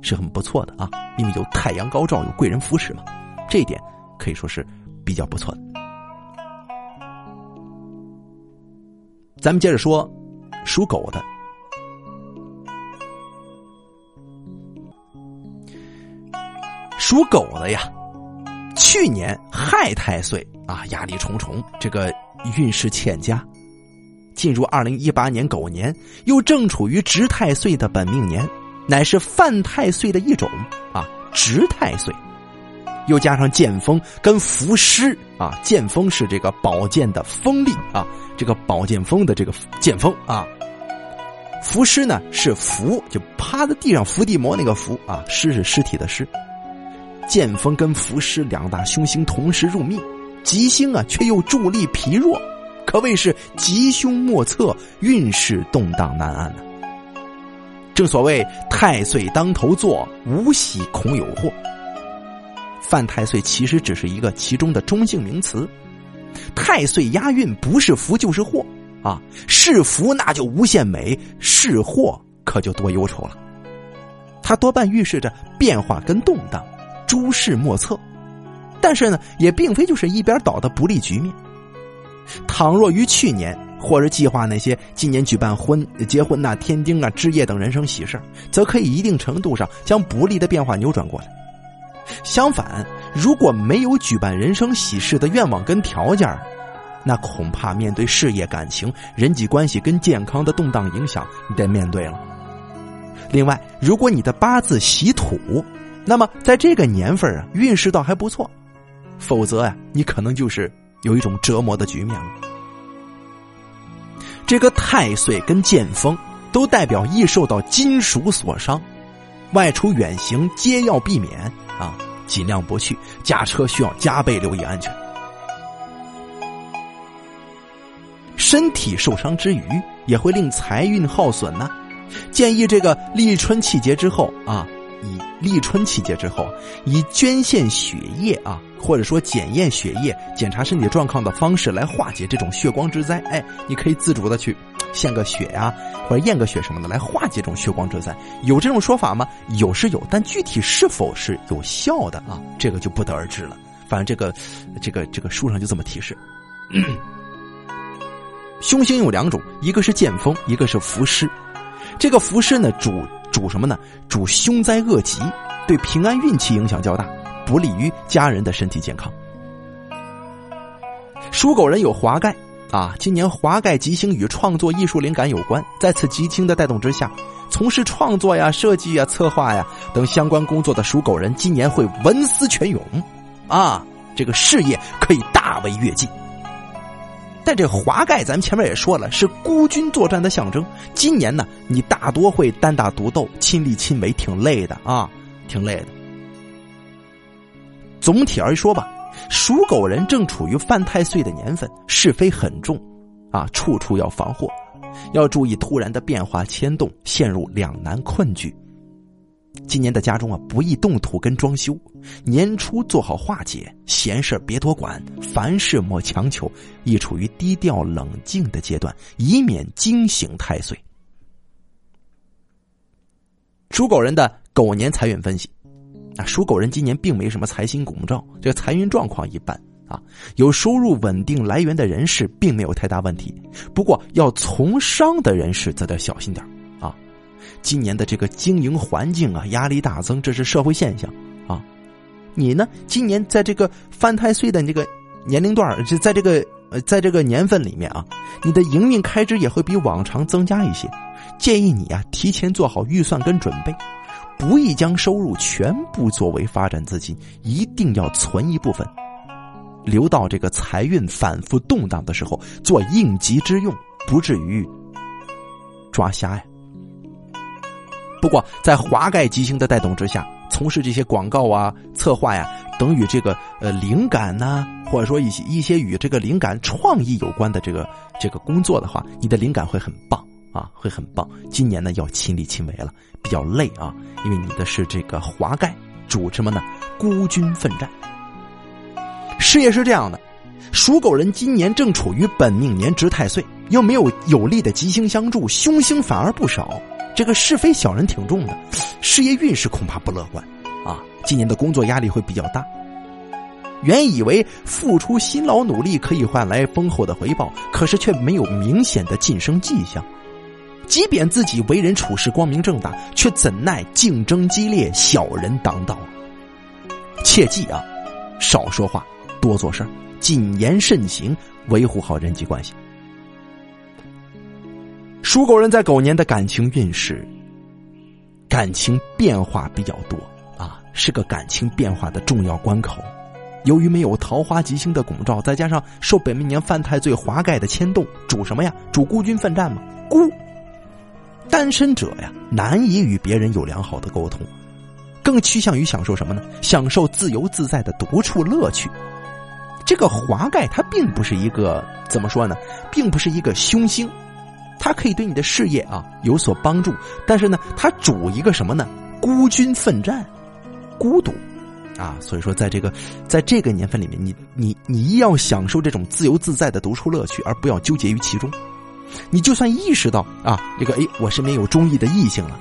是很不错的啊，因为有太阳高照，有贵人扶持嘛，这一点可以说是比较不错的。咱们接着说属狗的。属狗的呀，去年亥太岁啊，压力重重，这个运势欠佳。进入二零一八年狗年，又正处于值太岁的本命年，乃是犯太岁的一种啊，值太岁。又加上剑锋跟伏尸啊，剑锋是这个宝剑的锋利啊，这个宝剑锋的这个剑锋啊，伏尸呢是伏，就趴在地上伏地魔那个伏啊，尸是尸体的尸。剑锋跟伏尸两大凶星同时入命，吉星啊却又助力疲弱，可谓是吉凶莫测，运势动荡难安呢。正所谓太岁当头坐，无喜恐有祸。犯太岁其实只是一个其中的中性名词，太岁押运不是福就是祸啊，是福那就无限美，是祸可就多忧愁了。它多半预示着变化跟动荡。诸事莫测，但是呢，也并非就是一边倒的不利局面。倘若于去年或者计划那些今年举办婚、结婚呐、添丁啊、置业等人生喜事则可以一定程度上将不利的变化扭转过来。相反，如果没有举办人生喜事的愿望跟条件，那恐怕面对事业、感情、人际关系跟健康的动荡影响，你得面对了。另外，如果你的八字喜土，那么在这个年份啊，运势倒还不错；否则呀，你可能就是有一种折磨的局面了。这个太岁跟剑锋都代表易受到金属所伤，外出远行皆要避免啊，尽量不去。驾车需要加倍留意安全。身体受伤之余，也会令财运耗损呢。建议这个立春气节之后啊，以立春气节之后，以捐献血液啊，或者说检验血液、检查身体状况的方式来化解这种血光之灾。哎，你可以自主的去献个血呀，或者验个血什么的来化解这种血光之灾。有这种说法吗？有是有，但具体是否是有效的啊，这个就不得而知了。反正这个，这个这个书上就这么提示。凶星有两种，一个是剑锋，一个是伏尸。这个伏尸呢，主主什么呢？主凶灾恶疾，对平安运气影响较大，不利于家人的身体健康。属狗人有华盖啊，今年华盖吉星与创作艺术灵感有关，在此吉星的带动之下，从事创作呀、设计呀、策划呀等相关工作的属狗人，今年会文思泉涌，啊，这个事业可以大为跃进。但这华盖，咱们前面也说了，是孤军作战的象征。今年呢，你大多会单打独斗、亲力亲为，挺累的啊，挺累的。总体而说吧，属狗人正处于犯太岁的年份，是非很重，啊，处处要防祸，要注意突然的变化牵动，陷入两难困局。今年的家中啊，不宜动土跟装修。年初做好化解，闲事别多管，凡事莫强求，亦处于低调冷静的阶段，以免惊醒太岁。属狗人的狗年财运分析啊，属狗人今年并没什么财星拱照，这个财运状况一般啊，有收入稳定来源的人士并没有太大问题，不过要从商的人士则得小心点啊今年的这个经营环境啊，压力大增，这是社会现象啊。你呢，今年在这个犯太岁的这个年龄段就在这个呃，在这个年份里面啊，你的营运开支也会比往常增加一些。建议你啊，提前做好预算跟准备，不宜将收入全部作为发展资金，一定要存一部分，留到这个财运反复动荡的时候做应急之用，不至于抓瞎呀。不过，在华盖吉星的带动之下，从事这些广告啊、策划呀等与这个呃灵感呐，或者说一些一些与这个灵感创意有关的这个这个工作的话，你的灵感会很棒啊，会很棒。今年呢要亲力亲为了，比较累啊，因为你的是这个华盖，主什么呢？孤军奋战。事业是这样的，属狗人今年正处于本命年值太岁，又没有有力的吉星相助，凶星反而不少。这个是非小人挺重的，事业运势恐怕不乐观，啊，今年的工作压力会比较大。原以为付出辛劳努力可以换来丰厚的回报，可是却没有明显的晋升迹象。即便自己为人处事光明正大，却怎奈竞争激烈，小人当道。切记啊，少说话，多做事谨言慎行，维护好人际关系。属狗人在狗年的感情运势，感情变化比较多啊，是个感情变化的重要关口。由于没有桃花吉星的拱照，再加上受本命年犯太岁华盖的牵动，主什么呀？主孤军奋战嘛。孤单身者呀，难以与别人有良好的沟通，更趋向于享受什么呢？享受自由自在的独处乐趣。这个华盖它并不是一个怎么说呢？并不是一个凶星。它可以对你的事业啊有所帮助，但是呢，它主一个什么呢？孤军奋战，孤独，啊，所以说在这个在这个年份里面，你你你要享受这种自由自在的独处乐趣，而不要纠结于其中。你就算意识到啊，这个哎，我身边有中意的异性了，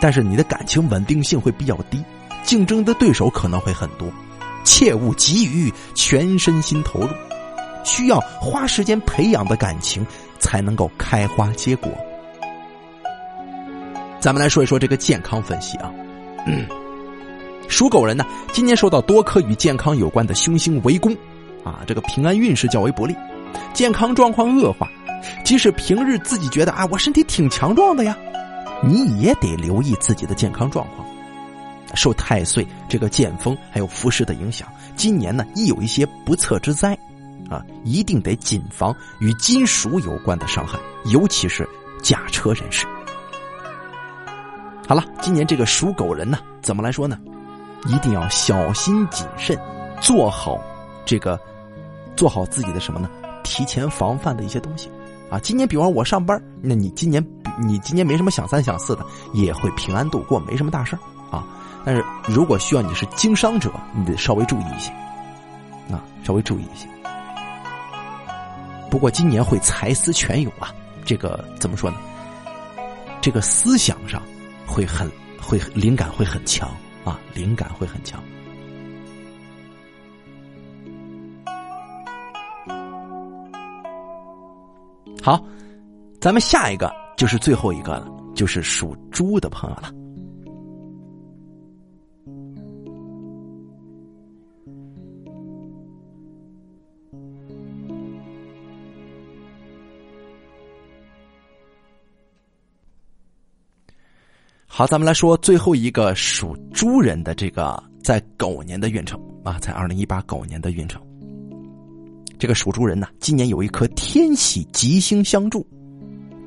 但是你的感情稳定性会比较低，竞争的对手可能会很多，切勿急于全身心投入。需要花时间培养的感情才能够开花结果。咱们来说一说这个健康分析啊，属狗人呢，今年受到多颗与健康有关的凶星围攻，啊，这个平安运势较为不利，健康状况恶化。即使平日自己觉得啊，我身体挺强壮的呀，你也得留意自己的健康状况。受太岁这个剑锋还有服饰的影响，今年呢亦有一些不测之灾，啊，一定得谨防与金属有关的伤害，尤其是驾车人士。好了，今年这个属狗人呢，怎么来说呢？一定要小心谨慎，做好这个，做好自己的什么呢？提前防范的一些东西。啊，今年比方我上班，那你今年你今年没什么想三想四的，也会平安度过，没什么大事啊。但是如果需要你是经商者，你得稍微注意一些，啊，稍微注意一些。不过今年会才思泉涌啊，这个怎么说呢？这个思想上会很会灵感会很强啊，灵感会很强。好，咱们下一个就是最后一个了，就是属猪的朋友了。好，咱们来说最后一个属猪人的这个在狗年的运程啊，在二零一八狗年的运程。这个属猪人呢，今年有一颗天喜吉星相助，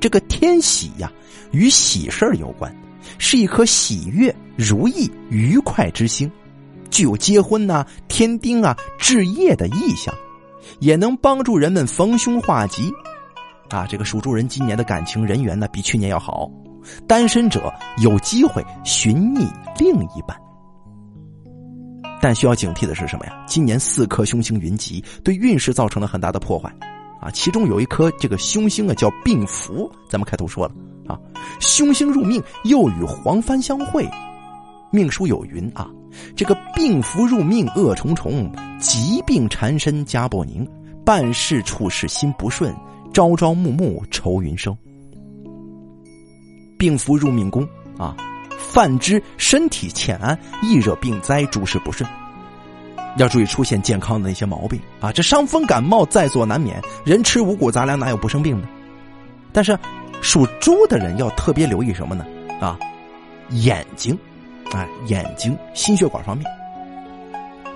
这个天喜呀，与喜事有关，是一颗喜悦、如意、愉快之星，具有结婚呐、添丁啊、置业的意象，也能帮助人们逢凶化吉。啊，这个属猪人今年的感情人缘呢，比去年要好，单身者有机会寻觅另一半。但需要警惕的是什么呀？今年四颗凶星云集，对运势造成了很大的破坏，啊，其中有一颗这个凶星啊叫病符，咱们开头说了啊，凶星入命又与黄帆相会，命书有云啊，这个病符入命恶重重，疾病缠身家不宁，办事处事心不顺，朝朝暮暮愁云生。病符入命宫啊。犯之身体欠安，易惹病灾，诸事不顺。要注意出现健康的那些毛病啊！这伤风感冒在所难免，人吃五谷杂粮哪有不生病的？但是属猪的人要特别留意什么呢？啊，眼睛，哎，眼睛心血管方面，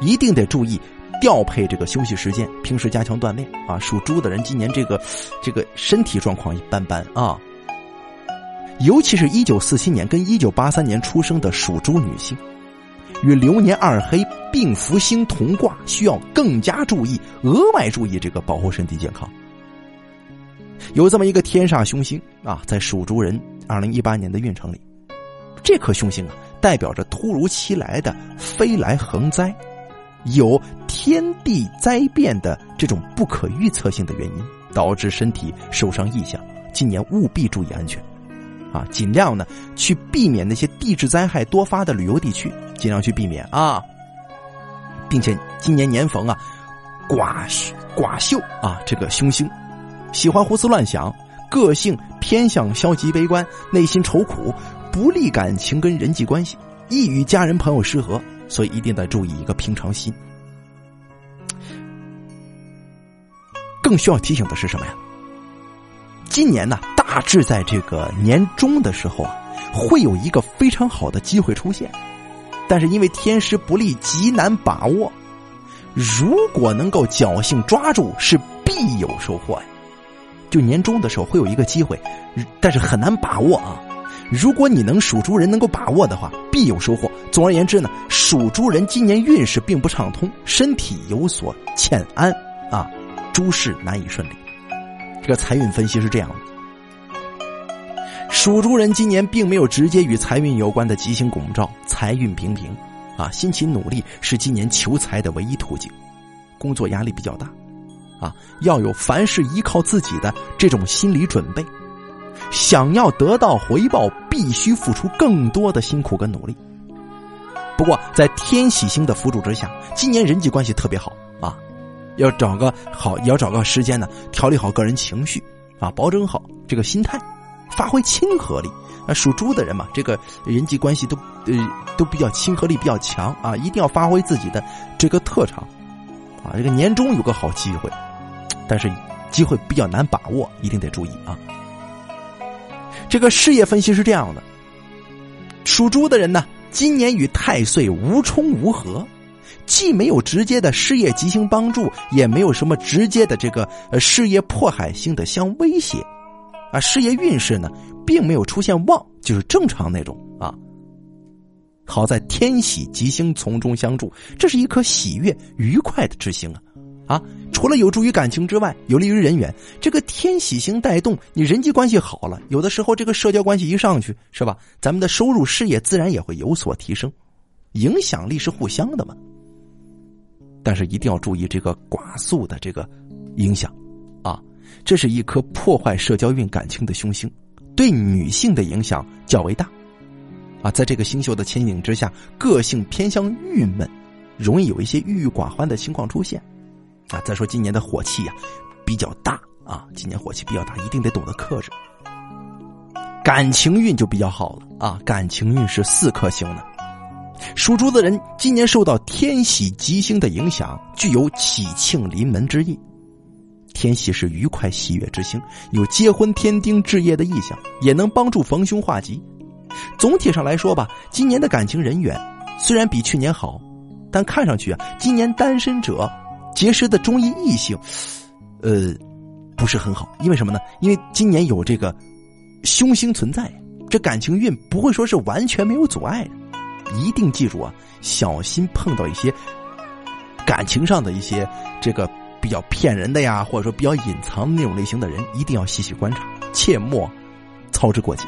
一定得注意调配这个休息时间，平时加强锻炼啊！属猪的人今年这个这个身体状况一般般啊。尤其是一九四七年跟一九八三年出生的属猪女性，与流年二黑并福星同卦，需要更加注意，额外注意这个保护身体健康。有这么一个天煞凶星啊，在属猪人二零一八年的运程里，这颗凶星啊，代表着突如其来的飞来横灾，有天地灾变的这种不可预测性的原因，导致身体受伤异象。今年务必注意安全。啊，尽量呢去避免那些地质灾害多发的旅游地区，尽量去避免啊，并且今年年逢啊，寡寡秀啊这个凶星，喜欢胡思乱想，个性偏向消极悲观，内心愁苦，不利感情跟人际关系，易与家人朋友失和，所以一定得注意一个平常心。更需要提醒的是什么呀？今年呢？大致在这个年终的时候啊，会有一个非常好的机会出现，但是因为天时不利，极难把握。如果能够侥幸抓住，是必有收获呀。就年终的时候会有一个机会，但是很难把握啊。如果你能属猪人能够把握的话，必有收获。总而言之呢，属猪人今年运势并不畅通，身体有所欠安啊，诸事难以顺利。这个财运分析是这样的。属猪人今年并没有直接与财运有关的吉星拱照，财运平平，啊，辛勤努力是今年求财的唯一途径。工作压力比较大，啊，要有凡事依靠自己的这种心理准备。想要得到回报，必须付出更多的辛苦跟努力。不过，在天喜星的辅助之下，今年人际关系特别好啊，要找个好，也要找个时间呢，调理好个人情绪啊，保证好这个心态，发挥亲和力。啊，属猪的人嘛，这个人际关系都呃都比较亲和力比较强啊，一定要发挥自己的这个特长啊。这个年终有个好机会，但是机会比较难把握，一定得注意啊。这个事业分析是这样的：属猪的人呢，今年与太岁无冲无合。既没有直接的事业吉星帮助，也没有什么直接的这个呃事业迫害性的相威胁，啊，事业运势呢并没有出现旺，就是正常那种啊。好在天喜吉星从中相助，这是一颗喜悦愉快的之星啊啊！除了有助于感情之外，有利于人缘。这个天喜星带动你人际关系好了，有的时候这个社交关系一上去，是吧？咱们的收入事业自然也会有所提升，影响力是互相的嘛。但是一定要注意这个寡宿的这个影响，啊，这是一颗破坏社交运感情的凶星，对女性的影响较为大，啊，在这个星宿的牵引之下，个性偏向郁闷，容易有一些郁郁寡欢的情况出现，啊，再说今年的火气呀比较大啊，今年火气比较大，一定得懂得克制，感情运就比较好了啊，感情运是四颗星呢。属猪的人今年受到天喜吉星的影响，具有喜庆临门之意。天喜是愉快喜悦之星，有结婚添丁置业的意向，也能帮助逢凶化吉。总体上来说吧，今年的感情人缘虽然比去年好，但看上去啊，今年单身者结识的中意异性，呃，不是很好。因为什么呢？因为今年有这个凶星存在，这感情运不会说是完全没有阻碍的。一定记住啊，小心碰到一些感情上的一些这个比较骗人的呀，或者说比较隐藏的那种类型的人，一定要细细观察，切莫操之过急。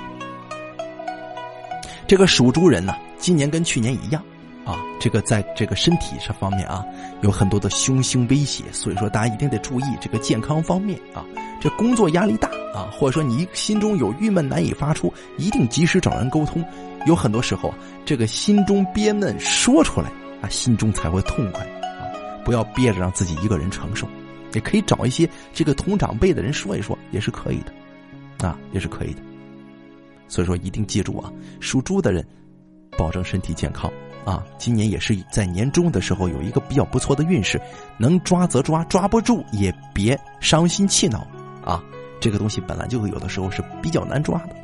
这个属猪人呢，今年跟去年一样啊，这个在这个身体上方面啊，有很多的凶星威胁，所以说大家一定得注意这个健康方面啊。这工作压力大啊，或者说你心中有郁闷难以发出，一定及时找人沟通。有很多时候，这个心中憋闷说出来啊，心中才会痛快！不要憋着让自己一个人承受，也可以找一些这个同长辈的人说一说，也是可以的，啊，也是可以的。所以说，一定记住啊，属猪的人，保证身体健康啊！今年也是在年终的时候有一个比较不错的运势，能抓则抓，抓不住也别伤心气恼啊！这个东西本来就有的时候是比较难抓的。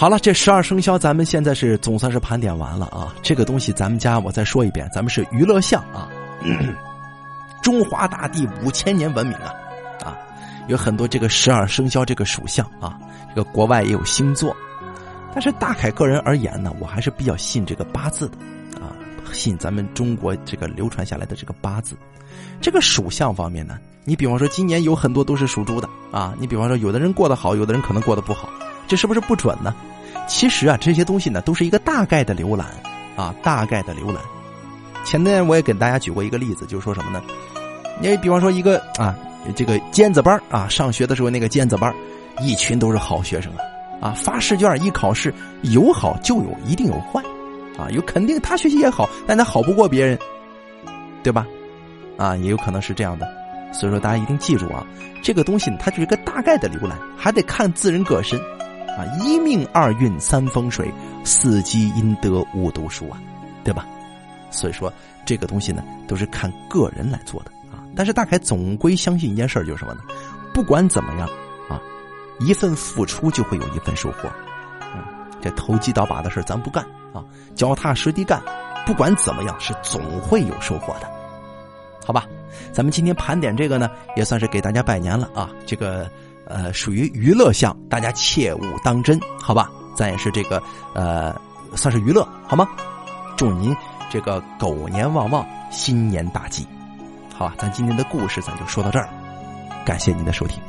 好了，这十二生肖咱们现在是总算是盘点完了啊。这个东西咱们家我再说一遍，咱们是娱乐项啊。中华大地五千年文明啊，啊，有很多这个十二生肖这个属相啊，这个国外也有星座，但是大凯个人而言呢，我还是比较信这个八字的啊，信咱们中国这个流传下来的这个八字。这个属相方面呢，你比方说今年有很多都是属猪的啊，你比方说有的人过得好，有的人可能过得不好。这是不是不准呢？其实啊，这些东西呢都是一个大概的浏览啊，大概的浏览。前天我也给大家举过一个例子，就是说什么呢？你比方说一个啊，这个尖子班啊，上学的时候那个尖子班，一群都是好学生啊，啊，发试卷一考试，有好就有一定有坏，啊，有肯定他学习也好，但他好不过别人，对吧？啊，也有可能是这样的。所以说，大家一定记住啊，这个东西它就是一个大概的浏览，还得看自人个身。啊，一命二运三风水，四积阴德五读书啊，对吧？所以说这个东西呢，都是看个人来做的啊。但是大凯总归相信一件事，就是什么呢？不管怎么样啊，一份付出就会有一份收获。嗯，这投机倒把的事咱不干啊，脚踏实地干。不管怎么样，是总会有收获的，好吧？咱们今天盘点这个呢，也算是给大家拜年了啊，这个。呃，属于娱乐项，大家切勿当真，好吧？咱也是这个，呃，算是娱乐，好吗？祝您这个狗年旺旺，新年大吉，好吧？咱今天的故事咱就说到这儿，感谢您的收听。